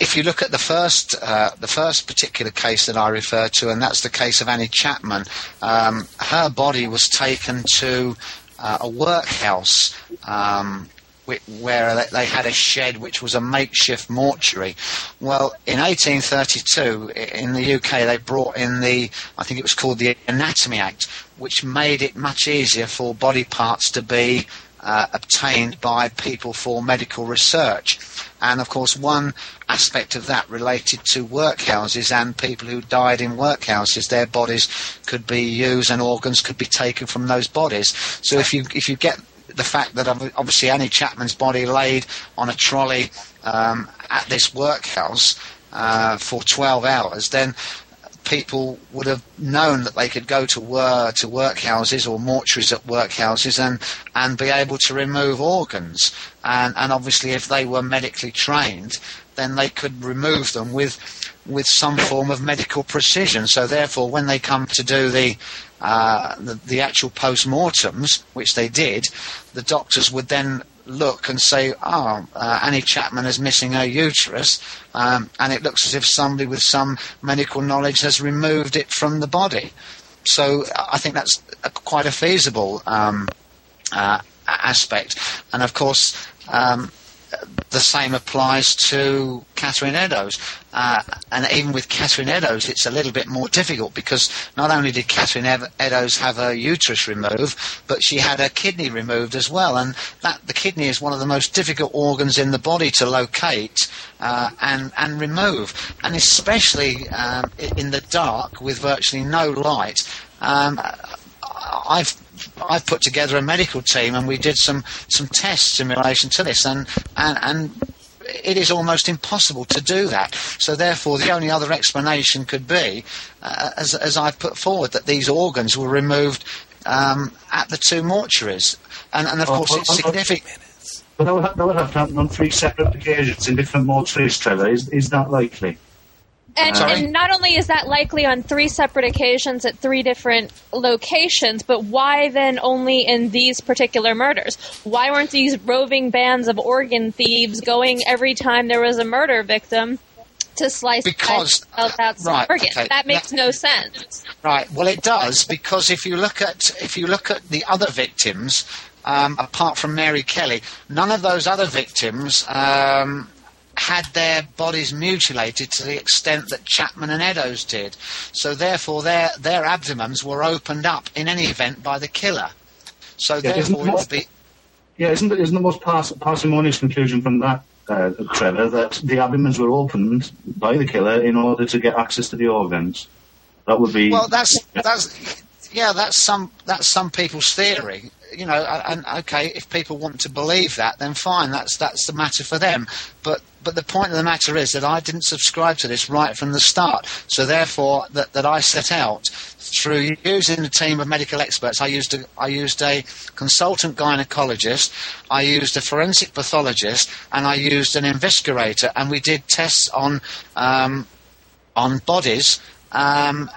if you look at the first uh, the first particular case that I refer to, and that's the case of Annie Chapman, um, her body was taken to uh, a workhouse. Um, where they had a shed which was a makeshift mortuary. Well, in 1832, in the UK, they brought in the, I think it was called the Anatomy Act, which made it much easier for body parts to be uh, obtained by people for medical research. And of course, one aspect of that related to workhouses and people who died in workhouses. Their bodies could be used and organs could be taken from those bodies. So if you if you get the fact that obviously Annie Chapman's body laid on a trolley um, at this workhouse uh, for 12 hours, then people would have known that they could go to work to workhouses or mortuaries at workhouses and and be able to remove organs. And and obviously, if they were medically trained, then they could remove them with with some form of medical precision. So therefore, when they come to do the uh, the, the actual post-mortems, which they did, the doctors would then look and say, oh, uh, Annie Chapman is missing her uterus, um, and it looks as if somebody with some medical knowledge has removed it from the body. So I think that's a, quite a feasible um, uh, aspect. And of course, um, the same applies to Catherine Eddowes. Uh, and even with Catherine Eddowes, it's a little bit more difficult because not only did Catherine Eddowes have her uterus removed, but she had her kidney removed as well. And that the kidney is one of the most difficult organs in the body to locate uh, and and remove, and especially um, in the dark with virtually no light. Um, I've I've put together a medical team and we did some, some tests in relation to this and, and, and it is almost impossible to do that. So therefore, the only other explanation could be, uh, as, as I've put forward, that these organs were removed um, at the two mortuaries. And, and of course, it's significant. But that would, have, that would have to happen on three separate occasions in different mortuaries, Trevor. Is, is that likely? And, and, not only is that likely on three separate occasions at three different locations, but why then only in these particular murders? Why weren't these roving bands of organ thieves going every time there was a murder victim to slice because out that right, organ? Okay. That makes no sense. Right. Well, it does because if you look at if you look at the other victims, um, apart from Mary Kelly, none of those other victims um, had their bodies mutilated to the extent that Chapman and Eddowes did. So therefore, their their abdomens were opened up in any event by the killer. So yeah, therefore, it would be. Yeah, isn't the, isn't the most pars- parsimonious conclusion from that, uh, Trevor, that the abdomens were opened by the killer in order to get access to the organs? That would be. Well, that's that's yeah, that's some that's some people's theory you know, and okay, if people want to believe that, then fine, that's that's the matter for them. But but the point of the matter is that I didn't subscribe to this right from the start. So therefore, that, that I set out through using a team of medical experts. I used a I used a consultant gynecologist, I used a forensic pathologist, and I used an investigator, and we did tests on um, on bodies um,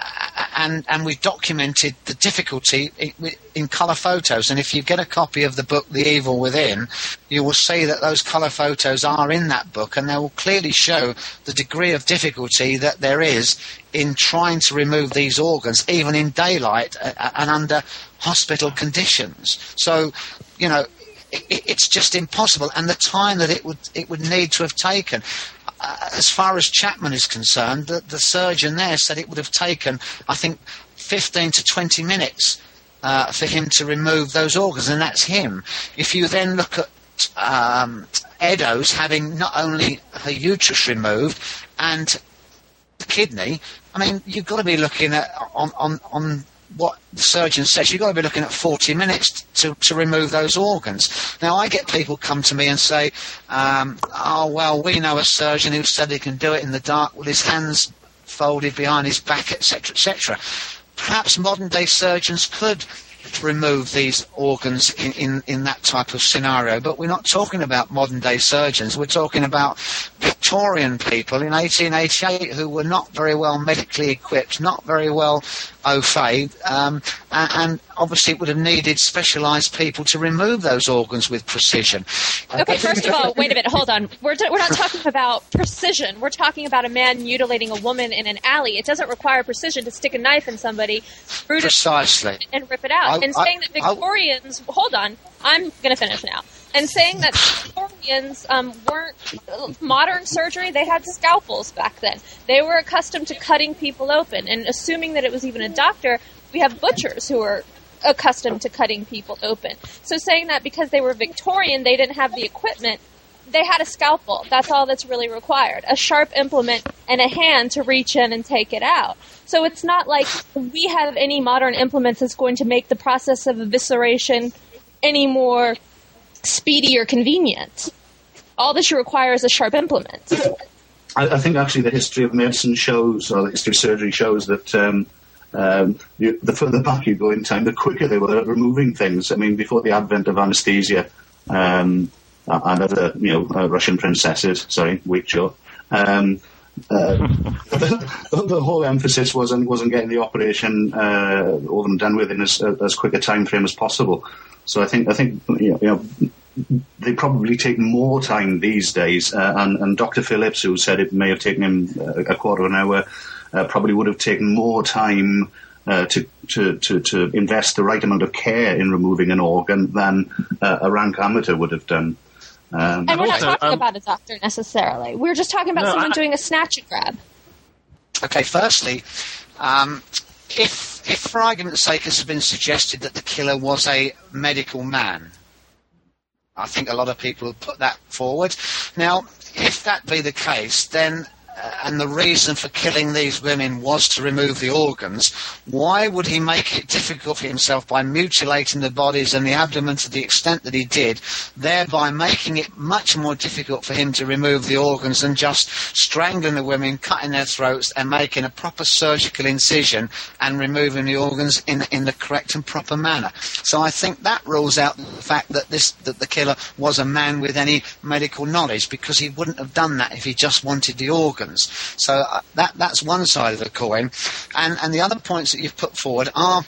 and and we documented the difficulty in, in colour photos. And if you get a copy of the book The Evil Within, you will see that those colour photos are in that book, and they will clearly show the degree of difficulty that there is in trying to remove these organs, even in daylight and under hospital conditions. So, you know, it's just impossible, and the time that it would it would need to have taken. Uh, as far as Chapman is concerned, the, the, surgeon there said it would have taken, I think, 15 to 20 minutes uh, for him to remove those organs, and that's him. If you then look at um, Eddowes having not only her uterus removed and the kidney, I mean, you've got to be looking at on, on, on what the surgeon says, you've got to be looking at 40 minutes to, to remove those organs. Now, I get people come to me and say, um, oh, well, we know a surgeon who said he can do it in the dark with his hands folded behind his back, etc., etc. Perhaps modern day surgeons could remove these organs in, in, in that type of scenario. But we're not talking about modern day surgeons. We're talking about Victorian people in 1888 who were not very well medically equipped, not very well au fait, um, and, and, obviously it would have needed specialised people to remove those organs with precision. Okay, first of all, wait a minute, hold on. We're, we're not talking about precision. We're talking about a man mutilating a woman in an alley. It doesn't require precision to stick a knife in somebody, precisely, and rip it out. I, and saying I, that Victorians, I, hold on, I'm going to finish now and saying that Victorians um, weren't modern surgery. They had scalpels back then. They were accustomed to cutting people open, and assuming that it was even a doctor, we have butchers who are accustomed to cutting people open. So saying that because they were Victorian, they didn't have the equipment. They had a scalpel. That's all that's really required. A sharp implement and a hand to reach in and take it out. So it's not like we have any modern implements that's going to make the process of evisceration any more speedy or convenient. All that you require is a sharp implement. I, I, think actually the history of medicine shows, or the history of surgery shows that um, um, you, the further back you go in time, the quicker they were at removing things. I mean, before the advent of anaesthesia um, and other, you know, uh, Russian princesses, sorry, weak. Um, uh, the, whole emphasis wasn't wasn't getting the operation uh, over and done with in as, as quick a time frame as possible. So I think I think you know, they probably take more time these days. Uh, and, and, Dr. Phillips, who said it may have taken him a quarter of an hour, uh, probably would have taken more time uh, to, to, to, to, invest the right amount of care in removing an organ than uh, a rank amateur would have done. Um, and we're not talking um, about a doctor necessarily. We're just talking about no, someone I, doing a snatch and grab. Okay, firstly, um, if, if for argument's sake it has been suggested that the killer was a medical man, I think a lot of people have put that forward. Now, if that be the case, then Uh, and the reason for killing these women was to remove the organs, why would he make it difficult for himself by mutilating the bodies and the abdomen to the extent that he did, thereby making it much more difficult for him to remove the organs than just strangling the women, cutting their throats, and making a proper surgical incision and removing the organs in, in the correct and proper manner? So I think that rules out the fact that this that the killer was a man with any medical knowledge because he wouldn't have done that if he just wanted the organs. So uh, that that's one side of the coin, and and the other points that you've put forward are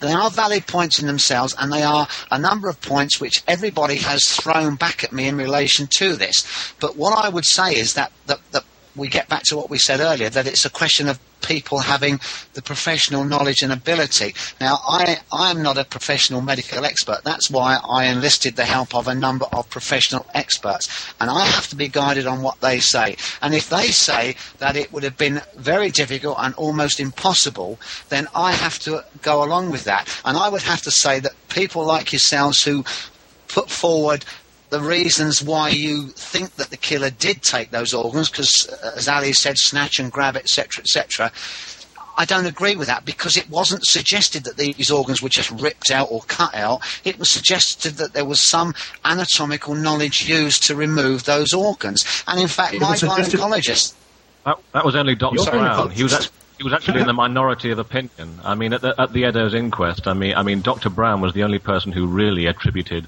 they are valid points in themselves, and they are a number of points which everybody has thrown back at me in relation to this. But what I would say is that, that, that we get back to what we said earlier, that it's a question of people having the professional knowledge and ability. Now, I, I am not a professional medical expert. That's why I enlisted the help of a number of professional experts. And I have to be guided on what they say. And if they say that it would have been very difficult and almost impossible, then I have to go along with that. And I would have to say that people like yourselves who put forward the reasons why you think that the killer did take those organs, because uh, as Ali said, snatch and grab, etc., etc. I don't agree with that because it wasn't suggested that these organs were just ripped out or cut out. It was suggested that there was some anatomical knowledge used to remove those organs. And in fact, my gynecologist. That, that, was only Dr. Brown. He was actually he was actually in the minority of opinion. I mean, at the, at the Eddowes inquest, I mean, I mean, Dr. Brown was the only person who really attributed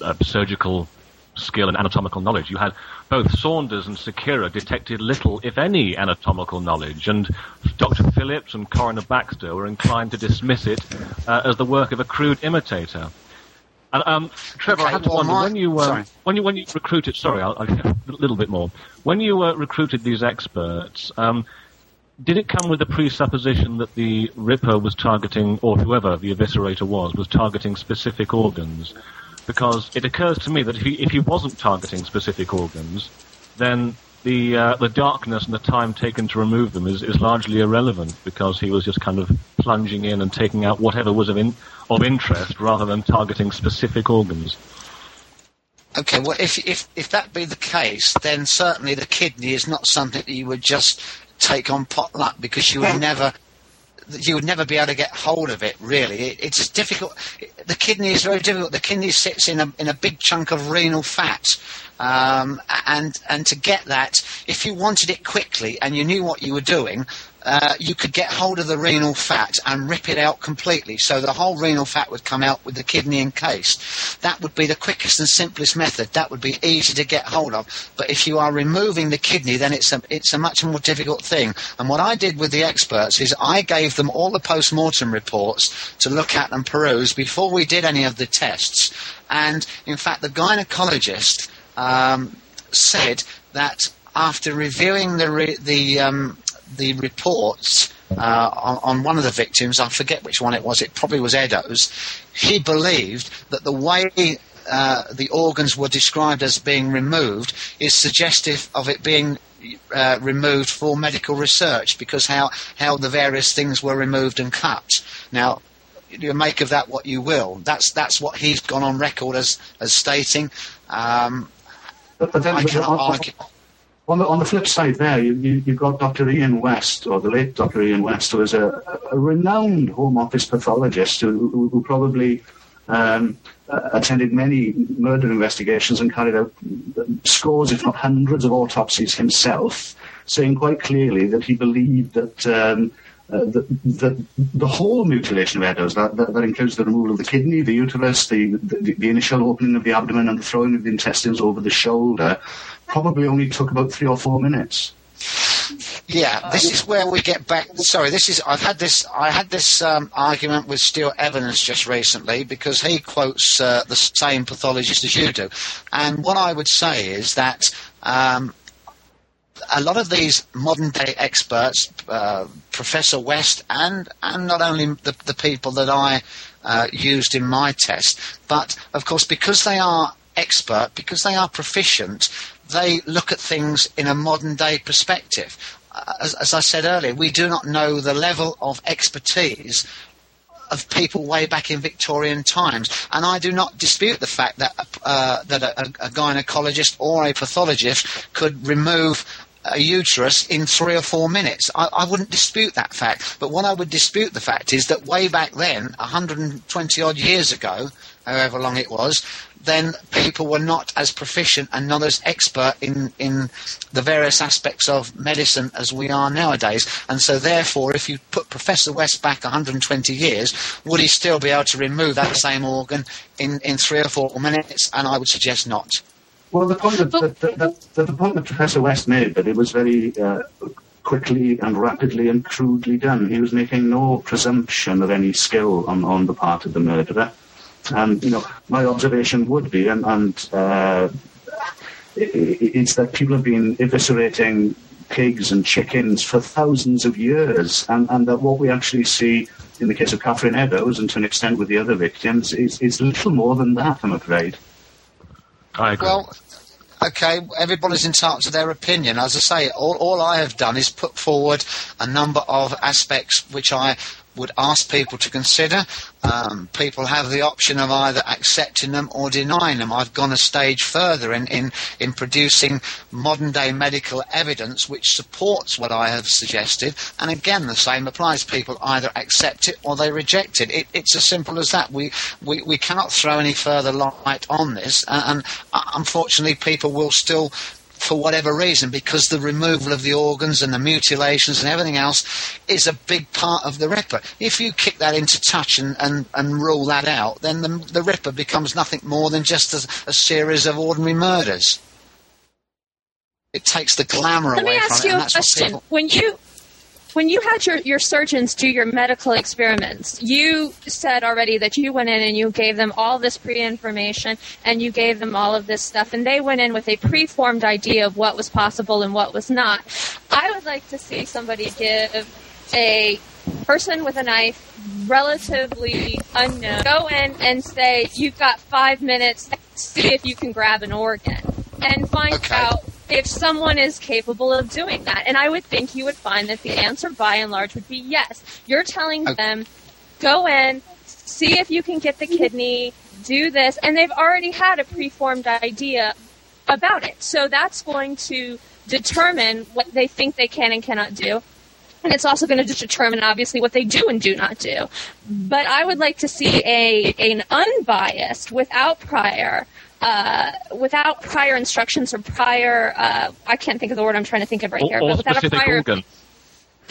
uh, surgical skill and anatomical knowledge. You had both Saunders and Sequeira detected little, if any, anatomical knowledge, and Dr. Phillips and Coroner Baxter were inclined to dismiss it uh, as the work of a crude imitator. And, um, Trevor, okay, I have to wonder when you uh, when you when you recruited. Sorry, I'll, I'll a little bit more. When you uh, recruited these experts, um, did it come with the presupposition that the Ripper was targeting, or whoever the eviscerator was, was targeting specific organs? Because it occurs to me that if he, if he wasn't targeting specific organs, then the uh, the darkness and the time taken to remove them is, is largely irrelevant because he was just kind of plunging in and taking out whatever was of in, of interest rather than targeting specific organs. Okay, well, if if if that be the case, then certainly the kidney is not something that you would just take on potluck because you would never you would never be able to get hold of it. Really, it, it's difficult. The kidney is very difficult. The kidney sits in a in a big chunk of renal fat, um, and and to get that, if you wanted it quickly and you knew what you were doing, uh, you could get hold of the renal fat and rip it out completely. So the whole renal fat would come out with the kidney encased. That would be the quickest and simplest method. That would be easy to get hold of. But if you are removing the kidney, then it's a, it's a much more difficult thing. And what I did with the experts is I gave them all the post-mortem reports to look at and peruse before we did any of the tests. And in fact, the gynecologist um, said that after reviewing the, re- the um, the reports uh, on, on, one of the victims, I forget which one it was, it probably was Eddowes. he believed that the way uh, the organs were described as being removed is suggestive of it being uh, removed for medical research because how, how the various things were removed and cut. Now, you make of that what you will. That's that's what he's gone on record as as stating. Um, but, but then, I cannot argue on the, on the flip side there, you, you, have got Dr. Ian West, or the late Dr. Ian West, who was a, a renowned Home Office pathologist who, who, who probably um, attended many murder investigations and carried out scores, if not hundreds, of autopsies himself, saying quite clearly that he believed that um, uh, the, the, whole mutilation of Eddowes, that, that, that, includes the removal of the kidney, the uterus, the, the, the, initial opening of the abdomen and the throwing of the intestines over the shoulder, probably only took about three or four minutes. Yeah, this is where we get back. Sorry, this is. I've had this. I had this um, argument with Stewart Evans just recently because he quotes uh, the same pathologist as you do, and what I would say is that um, a lot of these modern day experts, uh, Professor West, and and not only the, the people that I uh, used in my test, but of course because they are expert, because they are proficient, they look at things in a modern day perspective. Uh, as, as I said earlier, we do not know the level of expertise of people way back in Victorian times. And I do not dispute the fact that uh, that a, a, gynecologist or a pathologist could remove a uterus in three or four minutes. I, I, wouldn't dispute that fact. But what I would dispute the fact is that way back then, 120 odd years ago, however long it was, then people were not as proficient and not as expert in, in the various aspects of medicine as we are nowadays. And so, therefore, if you put Professor West back 120 years, would he still be able to remove that same organ in, in three or four minutes? And I would suggest not. Well, the point that, the, the, the, point that Professor West made that it was very uh, quickly and rapidly and crudely done. He was making no presumption of any skill on, on the part of the murderer. And you know, my observation would be, and, and uh, it, it's that people have been eviscerating pigs and chickens for thousands of years, and, and that what we actually see in the case of Catherine Eddowes, and to an extent with the other victims, is, is little more than that, I'm afraid. I agree. Well, okay, everybody's entitled to their opinion. As I say, all, all I have done is put forward a number of aspects which I would ask people to consider. Um, people have the option of either accepting them or denying them. I've gone a stage further in, in, in producing modern day medical evidence which supports what I have suggested. And again, the same applies. People either accept it or they reject it. it it's as simple as that. We, we, we cannot throw any further light on this. And, and uh, unfortunately, people will still for whatever reason, because the removal of the organs and the mutilations and everything else is a big part of the Ripper. If you kick that into touch and, and, and rule that out, then the, the Ripper becomes nothing more than just a, a series of ordinary murders. It takes the glamour Let away from it. Let me ask you a question. People... When you when you had your, your surgeons do your medical experiments, you said already that you went in and you gave them all this pre information and you gave them all of this stuff, and they went in with a preformed idea of what was possible and what was not. I would like to see somebody give a person with a knife, relatively unknown, go in and say, You've got five minutes, see if you can grab an organ, and find okay. out if someone is capable of doing that. And I would think you would find that the answer by and large would be yes. You're telling them, go in, see if you can get the kidney, do this, and they've already had a preformed idea about it. So that's going to determine what they think they can and cannot do. And it's also going to determine, obviously, what they do and do not do. But I would like to see a an unbiased, without prior, uh, without prior instructions or prior, uh, I can't think of the word I'm trying to think of right or, here, but without a prior. Organ.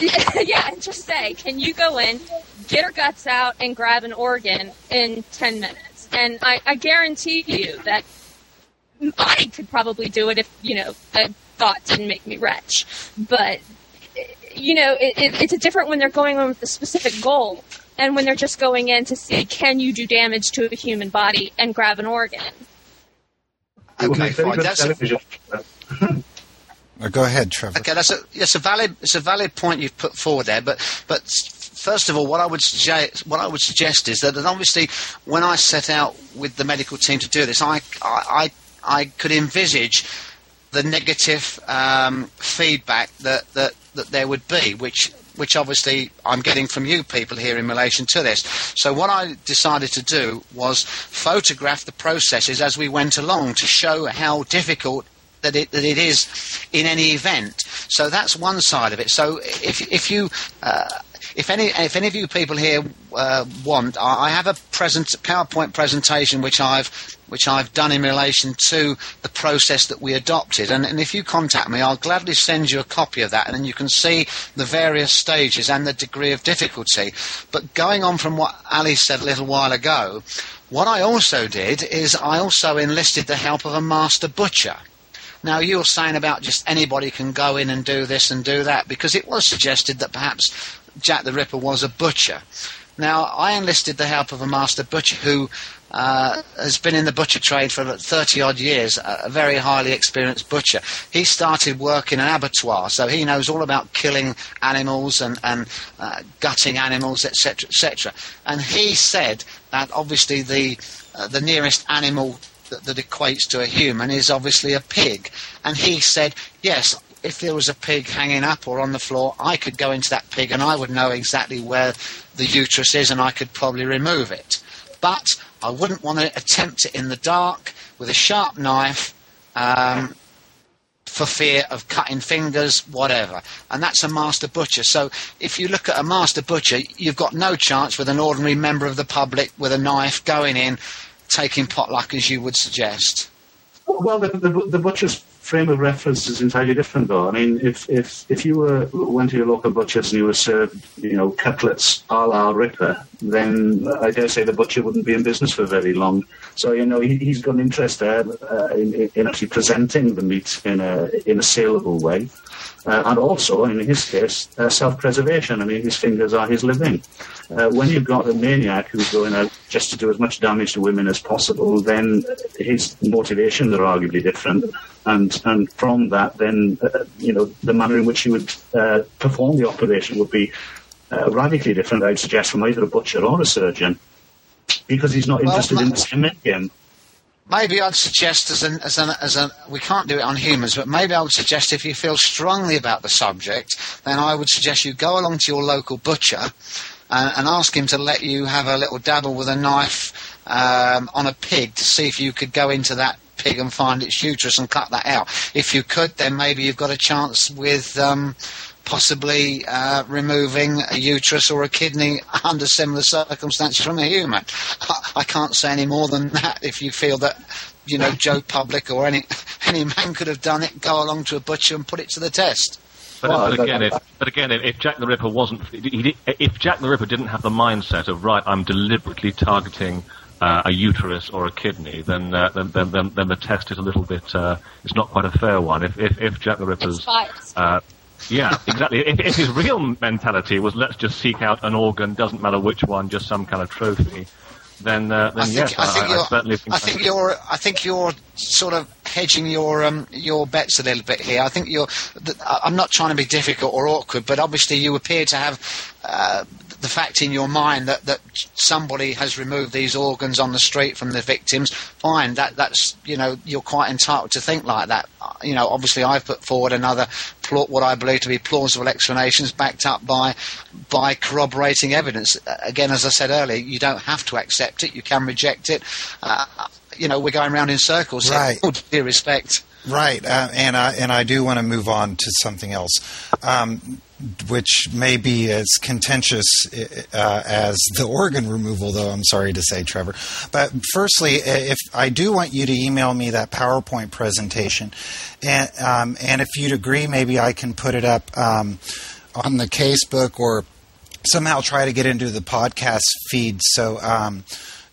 yeah, and just say, can you go in, get her guts out, and grab an organ in 10 minutes? And I, I guarantee you that I could probably do it if, you know, the thought didn't make me retch. But, you know, it, it, it's a different when they're going in with a specific goal and when they're just going in to see, can you do damage to a human body and grab an organ? Okay, fine. That's a, or go ahead, Trevor. Okay, that's a it's a valid it's a valid point you've put forward there. But but first of all, what I would suggest what I would suggest is that, that obviously when I set out with the medical team to do this, I I I, I could envisage the negative um, feedback that, that that there would be, which which obviously I'm getting from you people here in relation to this. So what I decided to do was photograph the processes as we went along to show how difficult that it, that it is in any event. So that's one side of it. So if, if you uh, if any if any of you people here uh, want, I have a present PowerPoint presentation which I've which I've done in relation to the process that we adopted. And, and, if you contact me, I'll gladly send you a copy of that, and then you can see the various stages and the degree of difficulty. But going on from what Ali said a little while ago, what I also did is I also enlisted the help of a master butcher. Now, you were saying about just anybody can go in and do this and do that, because it was suggested that perhaps Jack the Ripper was a butcher. Now, I enlisted the help of a master butcher who uh, has been in the butcher trade for 30 odd years, a very highly experienced butcher. He started work in an abattoir, so he knows all about killing animals and, and uh, gutting animals, etc., etc. And he said that obviously the, uh, the nearest animal that, that equates to a human is obviously a pig. And he said, yes, if there was a pig hanging up or on the floor, I could go into that pig and I would know exactly where the uterus is and I could probably remove it. But I wouldn't want to attempt it in the dark with a sharp knife um, for fear of cutting fingers, whatever. And that's a master butcher. So if you look at a master butcher, you've got no chance with an ordinary member of the public with a knife going in, taking potluck as you would suggest. Well, the, the, the butcher's frame of reference is entirely different, though. I mean, if if if you were went to your local butcher's and you were served, you know, cutlets a la Ripper, then I dare say the butcher wouldn't be in business for very long. So you know, he, has got an interest there uh, in, in, actually presenting the meat in a in a saleable way. Uh, and also, in his case, uh, self-preservation. I mean, his fingers are his living. Uh, when you've got a maniac who's going out just to do as much damage to women as possible, then his motivations are arguably different. And and from that, then uh, you know the manner in which he would uh, perform the operation would be uh, radically different. I'd suggest from either a butcher or a surgeon, because he's not interested well, in the same end maybe I'd suggest as an as an as an we can't do it on humans, but maybe I would suggest if you feel strongly about the subject, then I would suggest you go along to your local butcher and, and ask him to let you have a little dabble with a knife um, on a pig to see if you could go into that pig and find its uterus and cut that out. If you could, then maybe you've got a chance with. Um, possibly uh, removing a uterus or a kidney under similar circumstances from a human. I, I, can't say any more than that. If you feel that, you know, Joe Public or any any man could have done it, go along to a butcher and put it to the test. But, well, but again, if, but again, if Jack the Ripper wasn't, if Jack the Ripper didn't have the mindset of right, I'm deliberately targeting uh, a uterus or a kidney, then, uh, then, then, then, then the test is a little bit, uh, it's not quite a fair one. If, if, if Jack the Ripper's uh, yeah, exactly. if, if, his real mentality was let's just seek out an organ, doesn't matter which one, just some kind of trophy, then uh, then I think, yes, I, think I, I certainly think. I think so. you're I think you're sort of hedging your um, your bets a little bit here. I think you're. I'm not trying to be difficult or awkward, but obviously you appear to have uh, the fact in your mind that, that somebody has removed these organs on the street from the victims, fine. That that's you know you're quite entitled to think like that. You know, obviously I've put forward another plot what I believe to be plausible explanations backed up by by corroborating evidence. Again, as I said earlier, you don't have to accept it. You can reject it. Uh, you know, we're going around in circles. Right. Due respect. Right, uh, and I and I do want to move on to something else. Um, which may be as contentious uh, as the organ removal, though I'm sorry to say, Trevor. But firstly, if I do want you to email me that PowerPoint presentation, and um, and if you'd agree, maybe I can put it up um, on the casebook or somehow try to get into the podcast feed. So.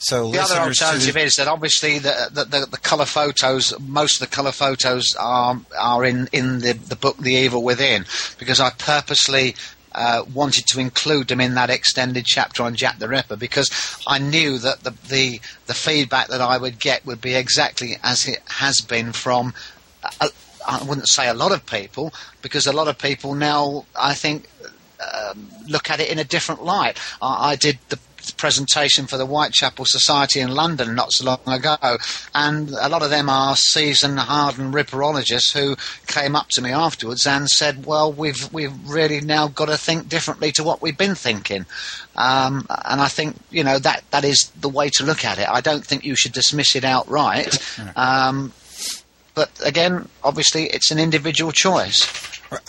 So the other alternative is that obviously the, the, the, the colour photos, most of the colour photos are are in, in the, the book The Evil Within, because I purposely uh, wanted to include them in that extended chapter on Jack the Ripper because I knew that the, the, the feedback that I would get would be exactly as it has been from. A, I wouldn't say a lot of people because a lot of people now I think um, look at it in a different light. I, I did the presentation for the Whitechapel Society in London not so long ago, and a lot of them are seasoned, hardened ripperologists who came up to me afterwards and said, "Well, we've we've really now got to think differently to what we've been thinking," um, and I think you know that that is the way to look at it. I don't think you should dismiss it outright. Um, but again, obviously, it's an individual choice.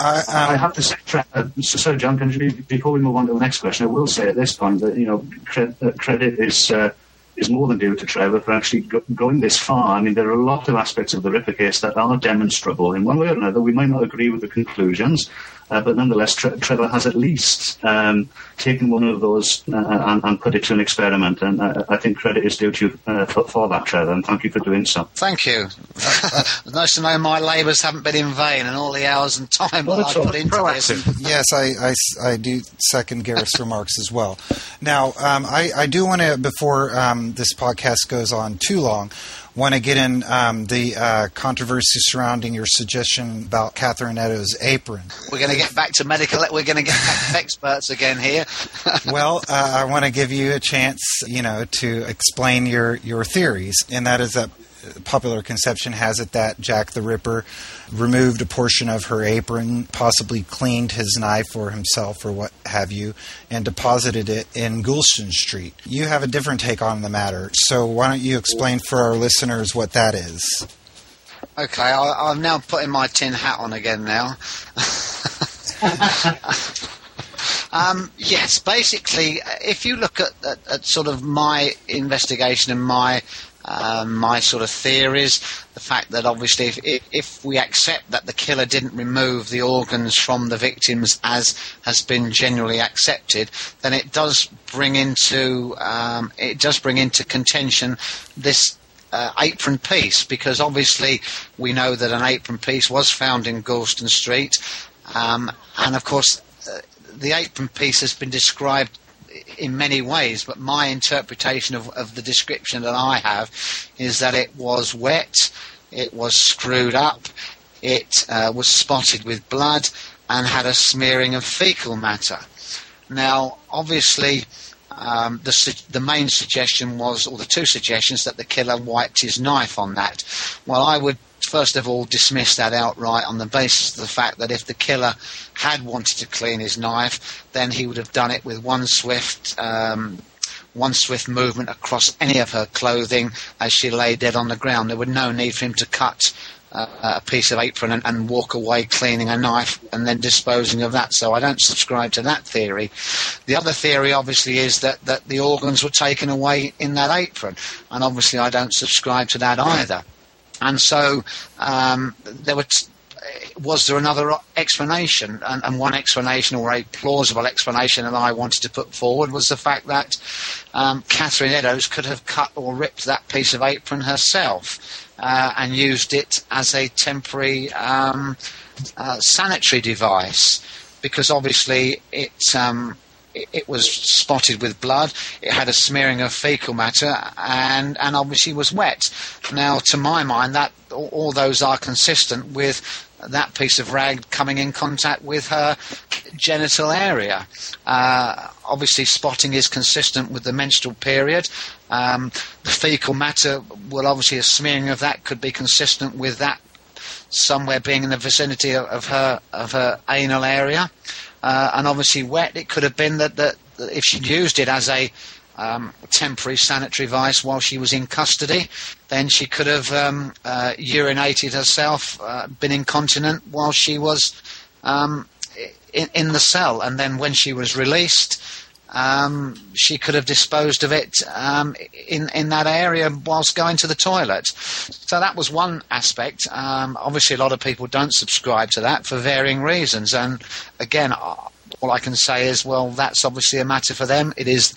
I, um, I have to say, uh, sorry, John, can you, before we move on to the next question, I will say at this point that you know cre- uh, credit is uh, is more than due to Trevor for actually go- going this far. I mean, there are a lot of aspects of the Ripper case that are demonstrable in one way or another. We might not agree with the conclusions, uh, but nonetheless, Tre- Trevor has at least um, taken one of those uh, and, and, put it to an experiment. And uh, I think credit is due to you uh, for, for, that, Trevor, and thank you for doing so. Thank you. nice to know my labours haven't been in vain and all the hours and time well, that I put into proactive. this. Yes, I, I, I, do second Gareth's remarks as well. Now, um, I, I, do want to, before um, this podcast goes on too long, want to get in um, the uh, controversy surrounding your suggestion about Catherine Eddowes' apron. We're going to get back to medical. We're going to get back to experts again here. well, uh, I want to give you a chance, you know, to explain your your theories, and that is that popular conception has it that Jack the Ripper removed a portion of her apron, possibly cleaned his knife or himself or what have you, and deposited it in Goulston Street. You have a different take on the matter, so why don't you explain for our listeners what that is? Okay, I, am now putting my tin hat on again now. um, yes, basically, if you look at, at, at, sort of my investigation and my um, my sort of theories, the fact that obviously if, if we accept that the killer didn't remove the organs from the victims as has been generally accepted, then it does bring into um, it does bring into contention this uh, apron piece because obviously we know that an apron piece was found in Goulston Street, um, and of course uh, the apron piece has been described in many ways, but my interpretation of, of the description that I have is that it was wet, it was screwed up, it uh, was spotted with blood, and had a smearing of fecal matter. Now, obviously, um, the, the main suggestion was, or the two suggestions, that the killer wiped his knife on that. Well, I would first of all dismiss that outright on the basis of the fact that if the killer had wanted to clean his knife, then he would have done it with one swift. Um, one swift movement across any of her clothing as she lay dead on the ground. There was no need for him to cut a piece of apron and, and, walk away cleaning a knife and then disposing of that. So I don't subscribe to that theory. The other theory, obviously, is that, that the organs were taken away in that apron, and obviously I don't subscribe to that either. And so um, there were. T- was there another explanation? And, and, one explanation, or a plausible explanation, that I wanted to put forward was the fact that um, Catherine Eddowes could have cut or ripped that piece of apron herself uh, and used it as a temporary um, uh, sanitary device because obviously it, um, it, it was spotted with blood. It had a smearing of fecal matter, and and obviously was wet. Now, to my mind, that all, all those are consistent with that piece of rag coming in contact with her genital area. Uh, obviously, spotting is consistent with the menstrual period. Um, the fecal matter, well, obviously, a smearing of that could be consistent with that somewhere being in the vicinity of, of her of her anal area. Uh, and obviously, wet. It could have been that, that, that if she'd used it as a um, temporary sanitary device while she was in custody. Then she could have um, uh, urinated herself, uh, been incontinent while she was um, in, in, the cell. And then when she was released, um, she could have disposed of it um, in, in that area whilst going to the toilet. So that was one aspect. Um, obviously, a lot of people don't subscribe to that for varying reasons. And again, all I can say is, well, that's obviously a matter for them. It is,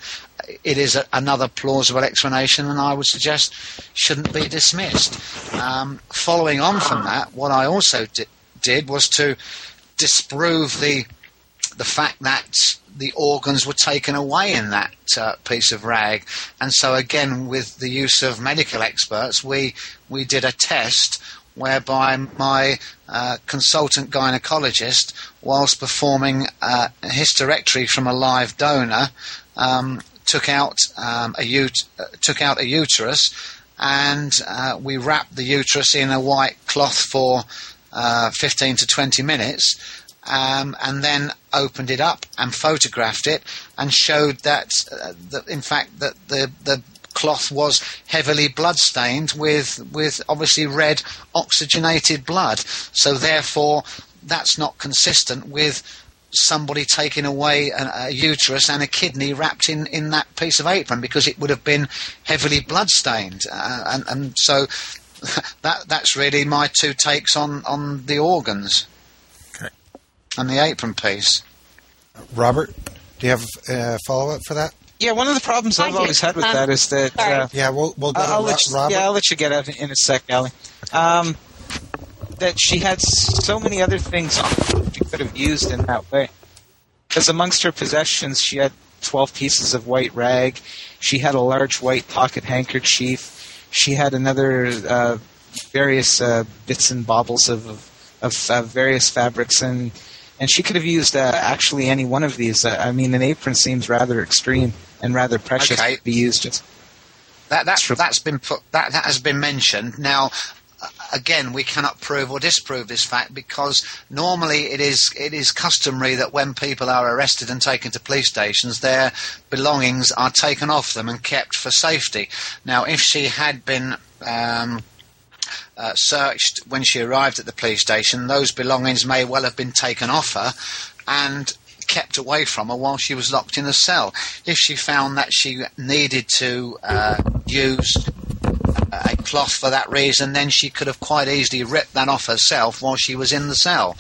it is a, another plausible explanation, and I would suggest shouldn't be dismissed. Um, following on from that, what I also di- did was to disprove the the fact that the organs were taken away in that uh, piece of rag, and so again, with the use of medical experts, we we did a test whereby my uh, consultant gynecologist, whilst performing uh, a hysterectomy from a live donor, um, took out um, a ut- took out a uterus, and uh, we wrapped the uterus in a white cloth for uh, 15 to 20 minutes. Um, and then opened it up and photographed it and showed that, uh, that in fact, that the, the cloth was heavily bloodstained with with obviously red oxygenated blood. So therefore, that's not consistent with somebody taking away a, a, uterus and a kidney wrapped in, in that piece of apron because it would have been heavily bloodstained. Uh, and, and so that that's really my two takes on, on the organs okay. and the apron piece. Robert, do you have a follow up for that? Yeah, one of the problems I've always had with um, that is that. Uh, yeah, we'll, we'll go I'll, let you, Yeah, I'll let you get out in a sec, Allie. Um, that she had so many other things she could have used in that way. Because amongst her possessions, she had 12 pieces of white rag. She had a large white pocket handkerchief. She had another uh, various uh, bits and baubles of, of, of various fabrics and and she could have used uh, actually any one of these. Uh, I mean, an apron seems rather extreme and rather precious okay. to be used. Just that that's that's been put that that has been mentioned now. Again, we cannot prove or disprove this fact because normally it is it is customary that when people are arrested and taken to police stations, their belongings are taken off them and kept for safety. Now, if she had been um, uh, searched when she arrived at the police station, those belongings may well have been taken off her and kept away from her while she was locked in a cell. If she found that she needed to uh, use a cloth for that reason, then she could have quite easily ripped that off herself while she was in the cell.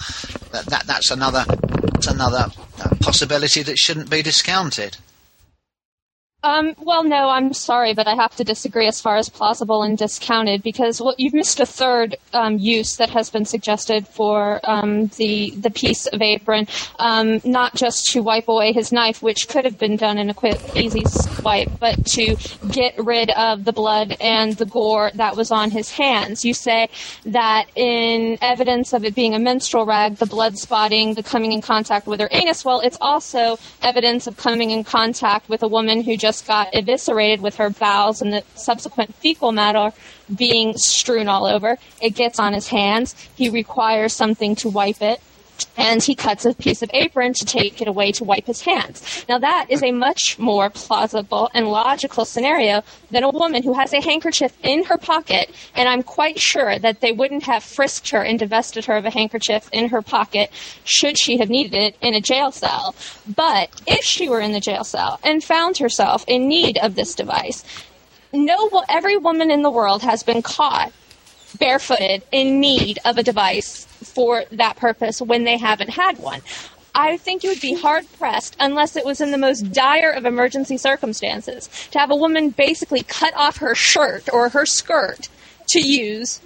That, that that's another that's another uh, possibility that shouldn't be discounted. Um, well, no, I'm sorry, but I have to disagree as far as plausible and discounted because well, you've missed a third um, use that has been suggested for um, the the piece of apron, um, not just to wipe away his knife, which could have been done in a quick, easy swipe, but to get rid of the blood and the gore that was on his hands. You say that in evidence of it being a menstrual rag, the blood spotting, the coming in contact with her anus. Well, it's also evidence of coming in contact with a woman who just got eviscerated with her bowels and the subsequent fecal matter being strewn all over. It gets on his hands. He requires something to wipe it and he cuts a piece of apron to take it away to wipe his hands. Now that is a much more plausible and logical scenario than a woman who has a handkerchief in her pocket, and I'm quite sure that they wouldn't have frisked her and divested her of a handkerchief in her pocket should she have needed it in a jail cell. But if she were in the jail cell and found herself in need of this device, no, every woman in the world has been caught barefooted in need of a device for that purpose when they haven't had one. I think you would be hard pressed, unless it was in the most dire of emergency circumstances, to have a woman basically cut off her shirt or her skirt to use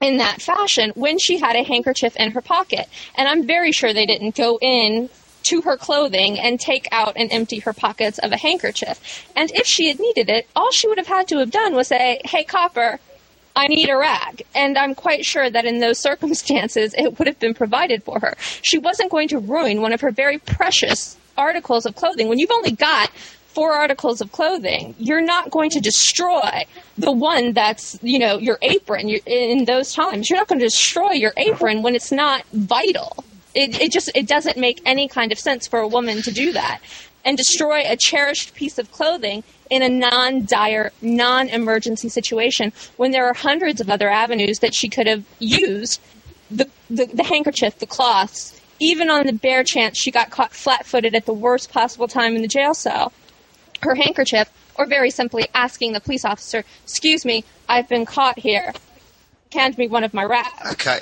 in that fashion when she had a handkerchief in her pocket. And I'm very sure they didn't go in to her clothing and take out and empty her pockets of a handkerchief. And if she had needed it, all she would have had to have done was say, Hey, copper, I need a rag. And I'm quite sure that in those circumstances, it would have been provided for her. She wasn't going to ruin one of her very precious articles of clothing. When you've only got four articles of clothing, you're not going to destroy the one that's, you know, your apron in those times. You're not going to destroy your apron when it's not vital. It, it just it doesn't make any kind of sense for a woman to do that and destroy a cherished piece of clothing in a non dire, non emergency situation when there are hundreds of other avenues that she could have used the, the, the handkerchief, the cloths, even on the bare chance she got caught flat footed at the worst possible time in the jail cell. Her handkerchief, or very simply asking the police officer, Excuse me, I've been caught here. Hand me one of my rags. Okay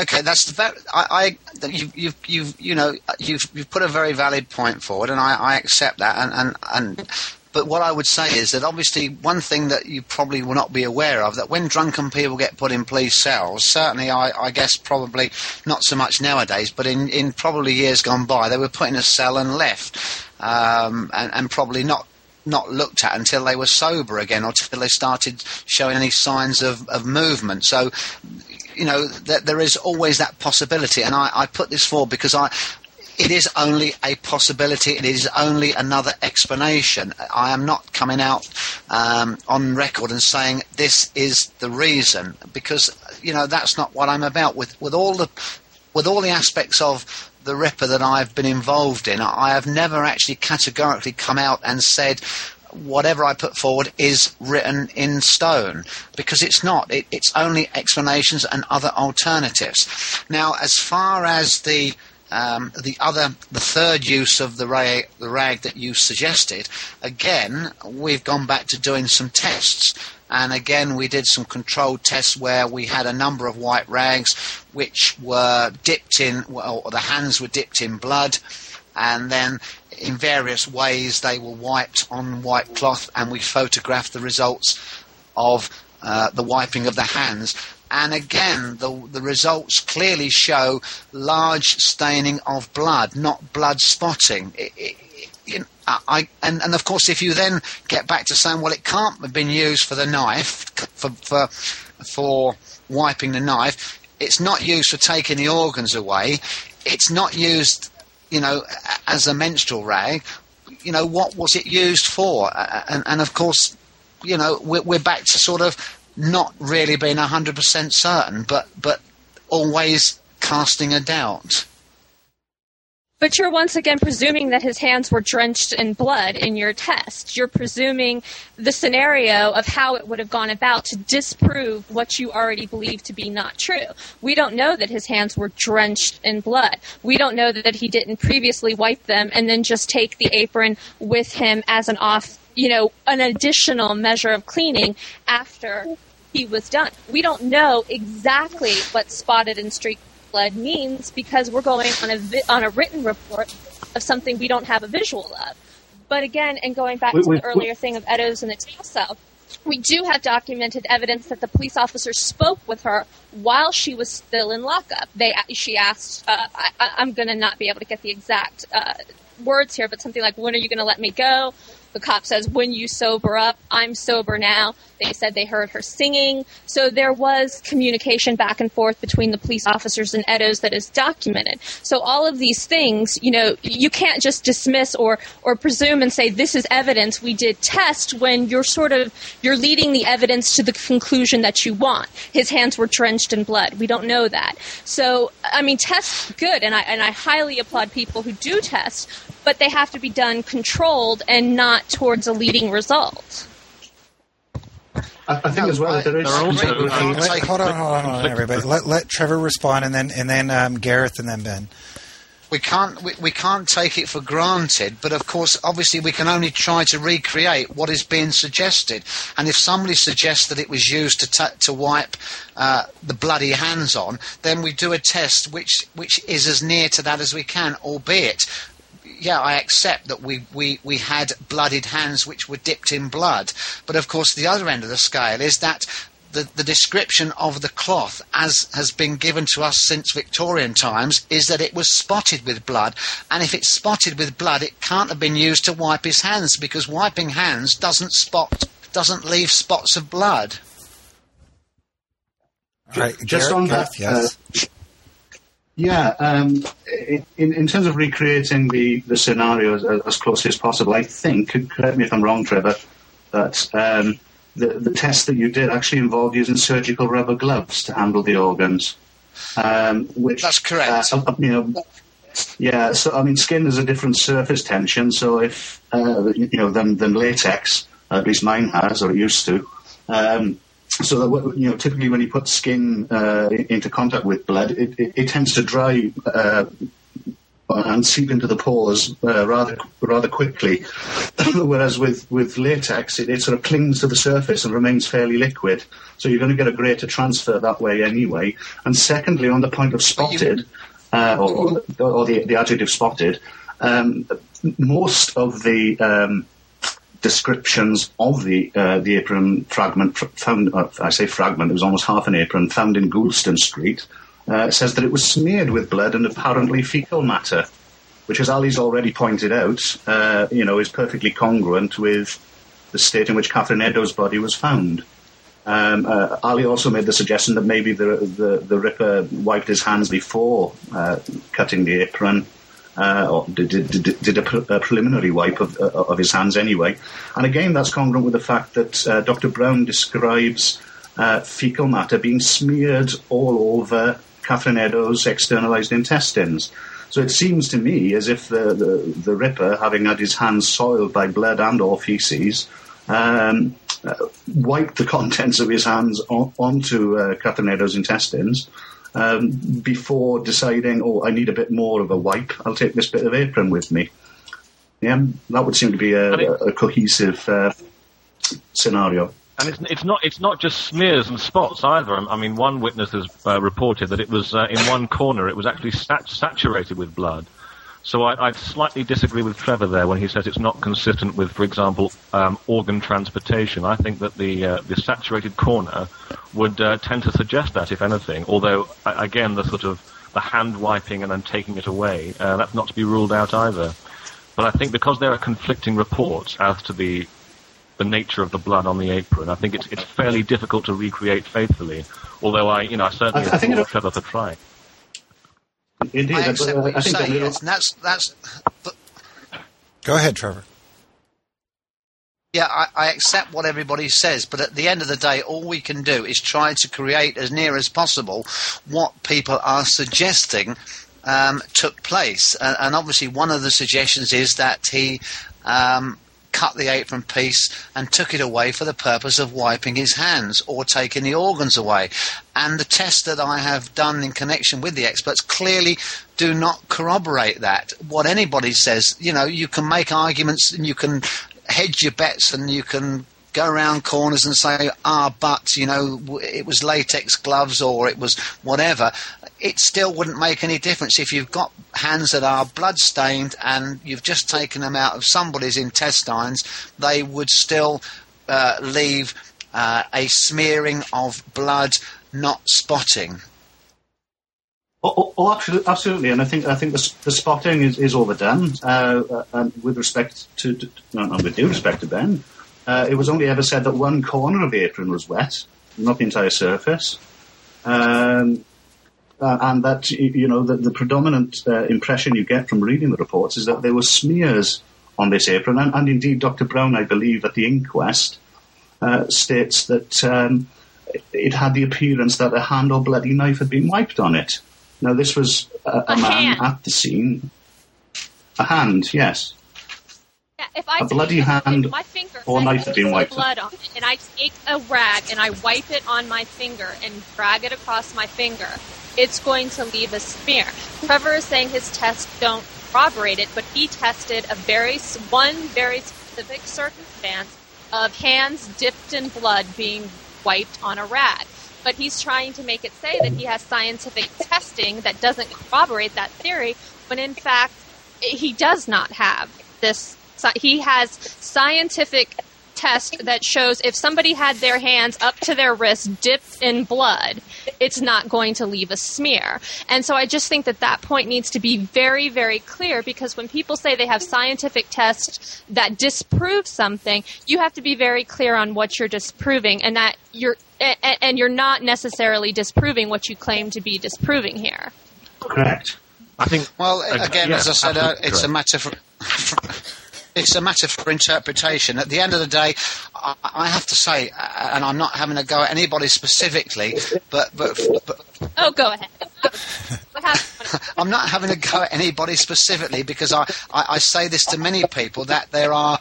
okay, that's the very, I, I you, you've, you've, you know, you've, you've put a very valid point forward, and I, I accept that, and, and, and but what I would say is that obviously one thing that you probably will not be aware of that when drunken people get put in police cells, certainly I, I guess probably not so much nowadays, but in, in probably years gone by, they were put in a cell and left, um, and, and probably not not looked at until they were sober again or until they started showing any signs of, of movement. So, you know, that there is always that possibility. And I, I put this forward because I, it is only a possibility. It is only another explanation. I am not coming out um, on record and saying this is the reason because you know that's not what I'm about. With with all the with all the aspects of the Ripper that I've been involved in, I have never actually categorically come out and said whatever I put forward is written in stone because it's not. It, it's only explanations and other alternatives. Now, as far as the um, the other, the third use of the rag, the rag that you suggested, again, we've gone back to doing some tests. And again, we did some controlled tests where we had a number of white rags which were dipped in, well, the hands were dipped in blood, and then in various ways they were wiped on white cloth, and we photographed the results of uh, the wiping of the hands. And again, the, the results clearly show large staining of blood, not blood spotting. It, it, it, I, and, and, of course, if you then get back to saying, well, it can't have been used for the knife, for, for, for wiping the knife, it's not used for taking the organs away, it's not used, you know, as a menstrual rag, you know, what was it used for? And, and of course, you know, we're, we're back to sort of not really being 100% certain, but, but always casting a doubt. But you're once again presuming that his hands were drenched in blood in your test. You're presuming the scenario of how it would have gone about to disprove what you already believe to be not true. We don't know that his hands were drenched in blood. We don't know that he didn't previously wipe them and then just take the apron with him as an off, you know, an additional measure of cleaning after he was done. We don't know exactly what spotted and streaked blood means because we're going on a vi- on a written report of something we don't have a visual of. But again, and going back to the earlier thing of Eddowes and Expresso, we do have documented evidence that the police officer spoke with her while she was still in lockup. They she asked, uh, I, am going to not be able to get the exact uh, words here, but something like, "When are you going to let me go?" The cop says, When you sober up, I'm sober now. They said they heard her singing. So there was communication back and forth between the police officers and Eddowes that is documented. So all of these things, you know, you can't just dismiss or, or presume and say this is evidence we did test when you're sort of you're leading the evidence to the conclusion that you want. His hands were drenched in blood. We don't know that. So I mean tests good and I and I highly applaud people who do test, but they have to be done controlled and not towards a leading result. I, I think as well there is. Also, let, hold on, hold on, hold on, everybody. Let let Trevor respond, and then and then um, Gareth, and then Ben. We can't we, we can't take it for granted, but of course, obviously, we can only try to recreate what is being suggested. And if somebody suggests that it was used to t- to wipe uh, the bloody hands on, then we do a test which which is as near to that as we can, albeit yeah, I accept that we, we, we had blooded hands which were dipped in blood. But of course, the other end of the scale is that the, the description of the cloth, as has been given to us since Victorian times, is that it was spotted with blood. And if it's spotted with blood, it can't have been used to wipe his hands because wiping hands doesn't spot, doesn't leave spots of blood. Right, just Gareth, on that, yes. Uh, yeah, um, in, in terms of recreating the, the scenario as, as, closely as possible, I think, correct me if I'm wrong, Trevor, that um, the, the test that you did actually involved using surgical rubber gloves to handle the organs. Um, which, That's correct. Uh, you know, yeah, so I mean, skin is a different surface tension, so if, uh, you know, than, than latex, at least mine has, or it used to. Um, so that you know, typically when you put skin uh, into contact with blood, it, it, it tends to dry uh, and seep into the pores uh, rather rather quickly. Whereas with with latex, it, it, sort of clings to the surface and remains fairly liquid. So you're going to get a greater transfer that way anyway. And secondly, on the point of spotted, uh, or, or the, the adjective spotted, um, most of the um, descriptions of the uh, the apron fragment found. Uh, I say fragment; it was almost half an apron found in Goulston Street. Uh, says that it was smeared with blood and apparently fecal matter, which, as Ali's already pointed out, uh, you know, is perfectly congruent with the state in which Catherine Eddowes' body was found. Um, uh, Ali also made the suggestion that maybe the, the, the Ripper wiped his hands before uh, cutting the apron uh, or did, did, did a, pre- a, preliminary wipe of, uh, of, his hands anyway. And again, that's congruent with the fact that uh, Dr. Brown describes uh, fecal matter being smeared all over Catherine Eddowes' externalized intestines. So it seems to me as if the, the, the Ripper, having had his hands soiled by blood and or feces, um, uh, wiped the contents of his hands on, onto uh, Catherine Eddowes' intestines um, before deciding, oh, I need a bit more of a wipe. I'll take this bit of apron with me. Yeah, that would seem to be a, a, a cohesive uh, scenario. And it's, it's, not it's not just smears and spots either. I mean, one witness has uh, reported that it was uh, in one corner it was actually sat- saturated with blood. So I, I, slightly disagree with Trevor there when he says it's not consistent with, for example, um, organ transportation. I think that the uh, the saturated corner would uh, tend to suggest that, if anything. Although, again, the sort of the hand wiping and then taking it away, uh, that's not to be ruled out either. But I think because there are conflicting reports as to the the nature of the blood on the apron, I think it's it's fairly difficult to recreate faithfully. Although I, you know, I certainly I, I applaud Trevor for trying. Indeed, I accept what you say, yes, and that's that's. But, Go ahead, Trevor. Yeah, I, I, accept what everybody says, but at the end of the day, all we can do is try to create as near as possible what people are suggesting um, took place. And, and, obviously, one of the suggestions is that he um, cut the apron piece and took it away for the purpose of wiping his hands or taking the organs away. And the tests that I have done in connection with the experts clearly do not corroborate that. What anybody says, you know, you can make arguments and you can hedge your bets and you can go around corners and say, ah, but, you know, it was latex gloves or it was whatever, it still wouldn't make any difference. If you've got hands that are blood stained and you've just taken them out of somebody's intestines, they would still uh, leave uh, a smearing of blood, not spotting. Oh, oh, oh, absolutely, absolutely, and I think I think the, the spotting is, is overdone. Uh, uh and with respect to, to no, with due respect to Ben, uh, it was only ever said that one corner of the apron was wet, not the entire surface. Um, uh, and that you know the, the predominant uh, impression you get from reading the reports is that there were smears on this apron, and, and indeed Dr. Brown, I believe, at the inquest uh, states that um, it had the appearance that a hand or bloody knife had been wiped on it. Now this was a, a, a man hand. at the scene. A hand, yes if I a bloody hand my finger or knife had been wiped blood on it, and I take a rag and I wipe it on my finger and drag it across my finger, it's going to leave a smear. Trevor is saying his tests don't corroborate it, but he tested a very one very specific circumstance of hands dipped in blood being wiped on a rag. But he's trying to make it say that he has scientific testing that doesn't corroborate that theory, when in fact eh, he does not have this he has scientific test that shows if somebody had their hands up to their wrist dipped in blood, it's not going to leave a smear. And so I just think that that point needs to be very, very clear because when people say they have scientific tests that disprove something, you have to be very clear on what you're disproving and that you're and you're not necessarily disproving what you claim to be disproving here. Correct. I think. Well, again, yeah, as I said, uh, it's correct. a matter for it's a matter for interpretation. At the end of the day, I, I have to say, uh, and I'm not having to go at anybody specifically, but but, but oh, go ahead. I'm not having to go at anybody specifically because I, I, I say this to many people that there are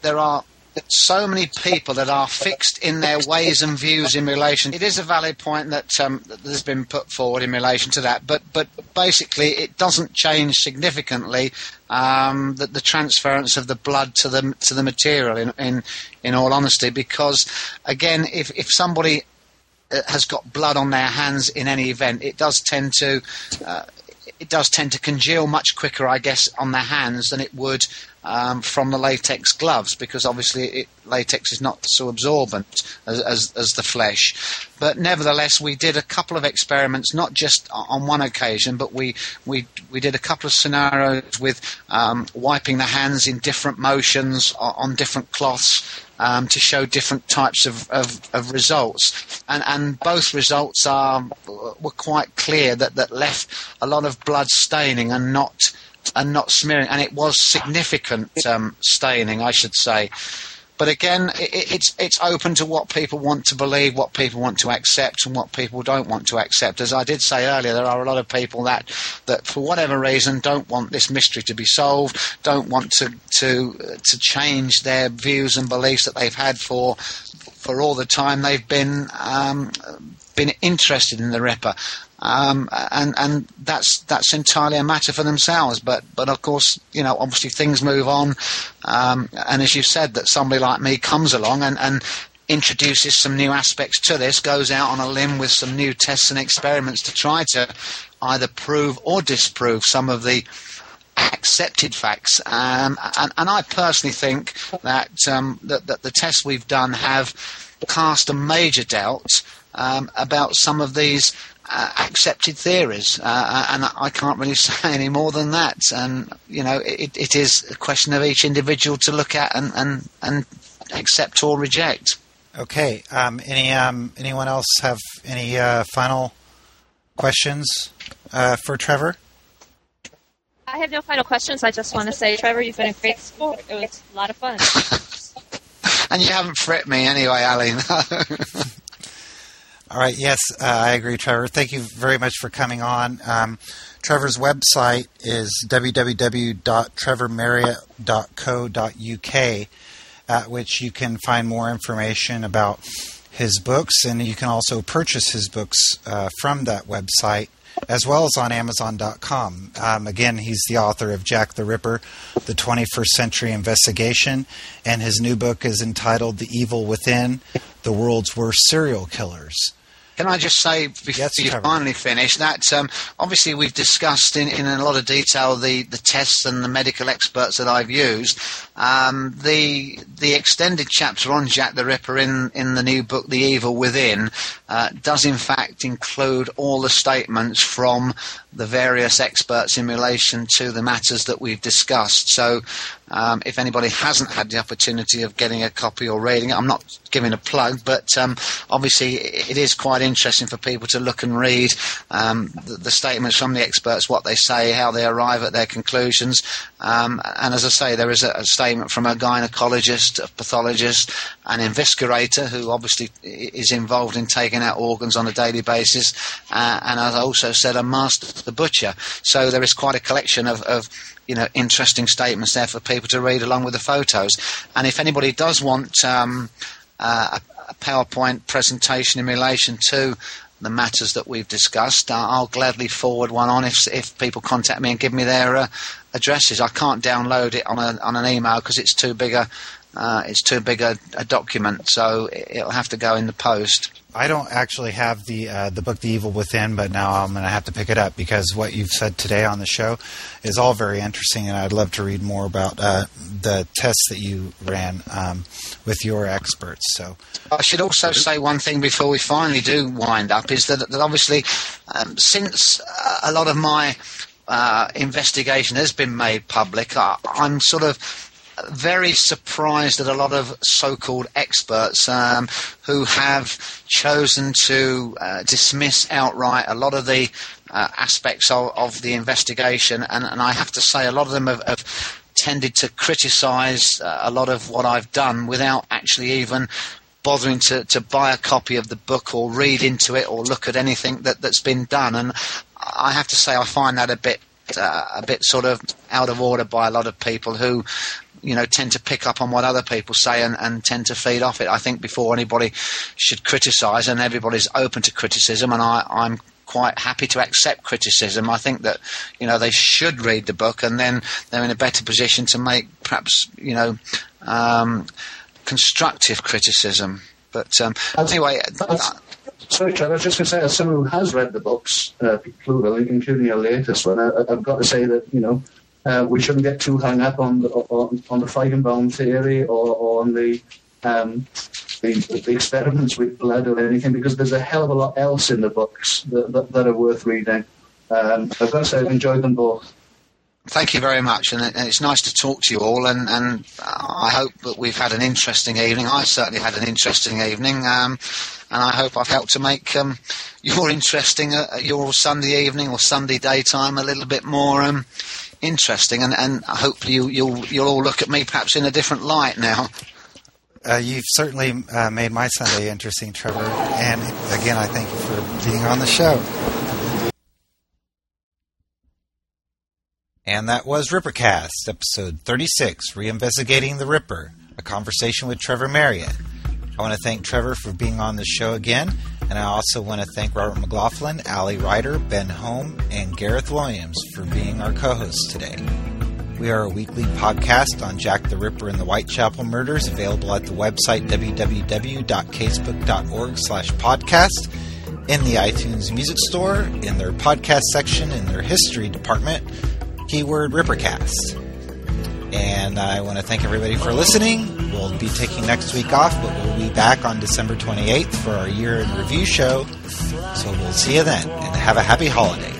there are so many people that are fixed in their ways and views in relation. It is a valid point that, um, has been put forward in relation to that, but but basically it doesn't change significantly um, the, the, transference of the blood to the to the material. In in in all honesty, because again, if if somebody uh, has got blood on their hands in any event, it does tend to uh, it does tend to congeal much quicker, I guess, on their hands than it would um, from the latex gloves because obviously it, latex is not so absorbent as, as, as, the flesh. But nevertheless, we did a couple of experiments, not just on one occasion, but we, we, we did a couple of scenarios with um, wiping the hands in different motions on different cloths. Um, to show different types of, of, of, results, and and both results are were quite clear that that left a lot of blood staining and not and not smearing, and it was significant um, staining, I should say. But again, it, it's it's open to what people want to believe, what people want to accept, and what people don't want to accept. As I did say earlier, there are a lot of people that that for whatever reason don't want this mystery to be solved, don't want to to to change their views and beliefs that they've had for for all the time they've been um, been interested in the Ripper. Um, and and that's that's entirely a matter for themselves. But but of course, you know, obviously things move on, um, and as you said, that somebody like me comes along and, and introduces some new aspects to this, goes out on a limb with some new tests and experiments to try to either prove or disprove some of the accepted facts. Um, and, and, I personally think that, um, that, that the tests we've done have cast a major doubt um, about some of these accepted theories, uh, uh, and I can't really say any more than that. And you know, it, it is a question of each individual to look at and and, and accept or reject. Okay. Um, any um, anyone else have any uh, final questions uh, for Trevor? I have no final questions. I just want to say, Trevor, you've been a great sport. It was a lot of fun. and you haven't fret me anyway, Ali. All right. Yes, uh, I agree, Trevor. Thank you very much for coming on. Um, Trevor's website is www.trevormarriott.co.uk, at which you can find more information about his books, and you can also purchase his books uh, from that website as well as on Amazon.com. Um, again, he's the author of Jack the Ripper, The 21st Century Investigation, and his new book is entitled The Evil Within The World's Worst Serial Killers. Can I just say before yes, you finally finish that um, obviously we've discussed in, in a lot of detail the, the tests and the medical experts that I've used. Um, the the extended chapter on Jack the Ripper in, in the new book The Evil Within uh, does in fact include all the statements from the various experts in relation to the matters that we've discussed. So um, if anybody hasn't had the opportunity of getting a copy or reading it, I'm not giving a plug, but um, obviously it is quite interesting for people to look and read um, the, the, statements from the experts, what they say, how they arrive at their conclusions. Um, and as I say, there is a, a, statement from a gynecologist, a pathologist, an investigator who obviously is involved in taking out organs on a daily basis, uh, and as I also said, a master the butcher. So there is quite a collection of, of you know interesting statements there for people to read along with the photos. And if anybody does want um, uh, a, PowerPoint presentation in relation to the matters that we've discussed, uh, I'll gladly forward one on if if people contact me and give me their uh, addresses. I can't download it on a, on an email because it's too big a uh, it's too big a, a, document, so it'll have to go in the post. I don't actually have the uh, the book The Evil Within, but now I'm going to have to pick it up because what you've said today on the show is all very interesting, and I'd love to read more about uh, the tests that you ran um, with your experts. So I should also say one thing before we finally do wind up is that, that obviously um, since uh, a lot of my uh, investigation has been made public, I, I'm sort of very surprised at a lot of so-called experts um, who have chosen to uh, dismiss outright a lot of the uh, aspects of, of, the investigation, and, and, I have to say a lot of them have, have tended to criticise uh, a lot of what I've done without actually even bothering to, to buy a copy of the book or read into it or look at anything that, that's been done. And I have to say I find that a bit uh, a bit sort of out of order by a lot of people who you know tend to pick up on what other people say and, and tend to feed off it. I think before anybody should criticise, and everybody's open to criticism, and I, I'm quite happy to accept criticism. I think that you know they should read the book, and then they're in a better position to make perhaps you know um, constructive criticism. But um, anyway. Sorry, Trevor, I was just going to say, as someone who has read the books, uh, plural, including your latest one, I, have got to say that, you know, uh, we shouldn't get too hung up on the, on, on the Feigenbaum theory or, or on the, um, the, the experiments with blood or anything because there's a hell of a lot else in the books that, that, that are worth reading. Um, I've got to say I've enjoyed them both. Thank you very much, and, it's nice to talk to you all. And, and, I hope that we've had an interesting evening. I certainly had an interesting evening, um, and I hope I've helped to make um, your interesting uh, your Sunday evening or Sunday daytime a little bit more um, interesting, and, and hopefully you, you'll you'll all look at me perhaps in a different light now. Uh, you've certainly uh, made my Sunday interesting, Trevor. And again, I thank you for being on the show. And that was Rippercast, episode 36, Reinvestigating the Ripper, a conversation with Trevor Marriott. I want to thank Trevor for being on the show again, and I also want to thank Robert McLaughlin, Ali Ryder, Ben Holme, and Gareth Williams for being our co hosts today. We are a weekly podcast on Jack the Ripper and the Whitechapel murders, available at the website www.casebook.org slash podcast, in the iTunes Music Store, in their podcast section, in their history department, keyword Rippercast. And I want to thank everybody for listening. We'll be taking next week off, but we'll be back on December 28th for our year in review show. So we'll see you then, and have a happy holiday.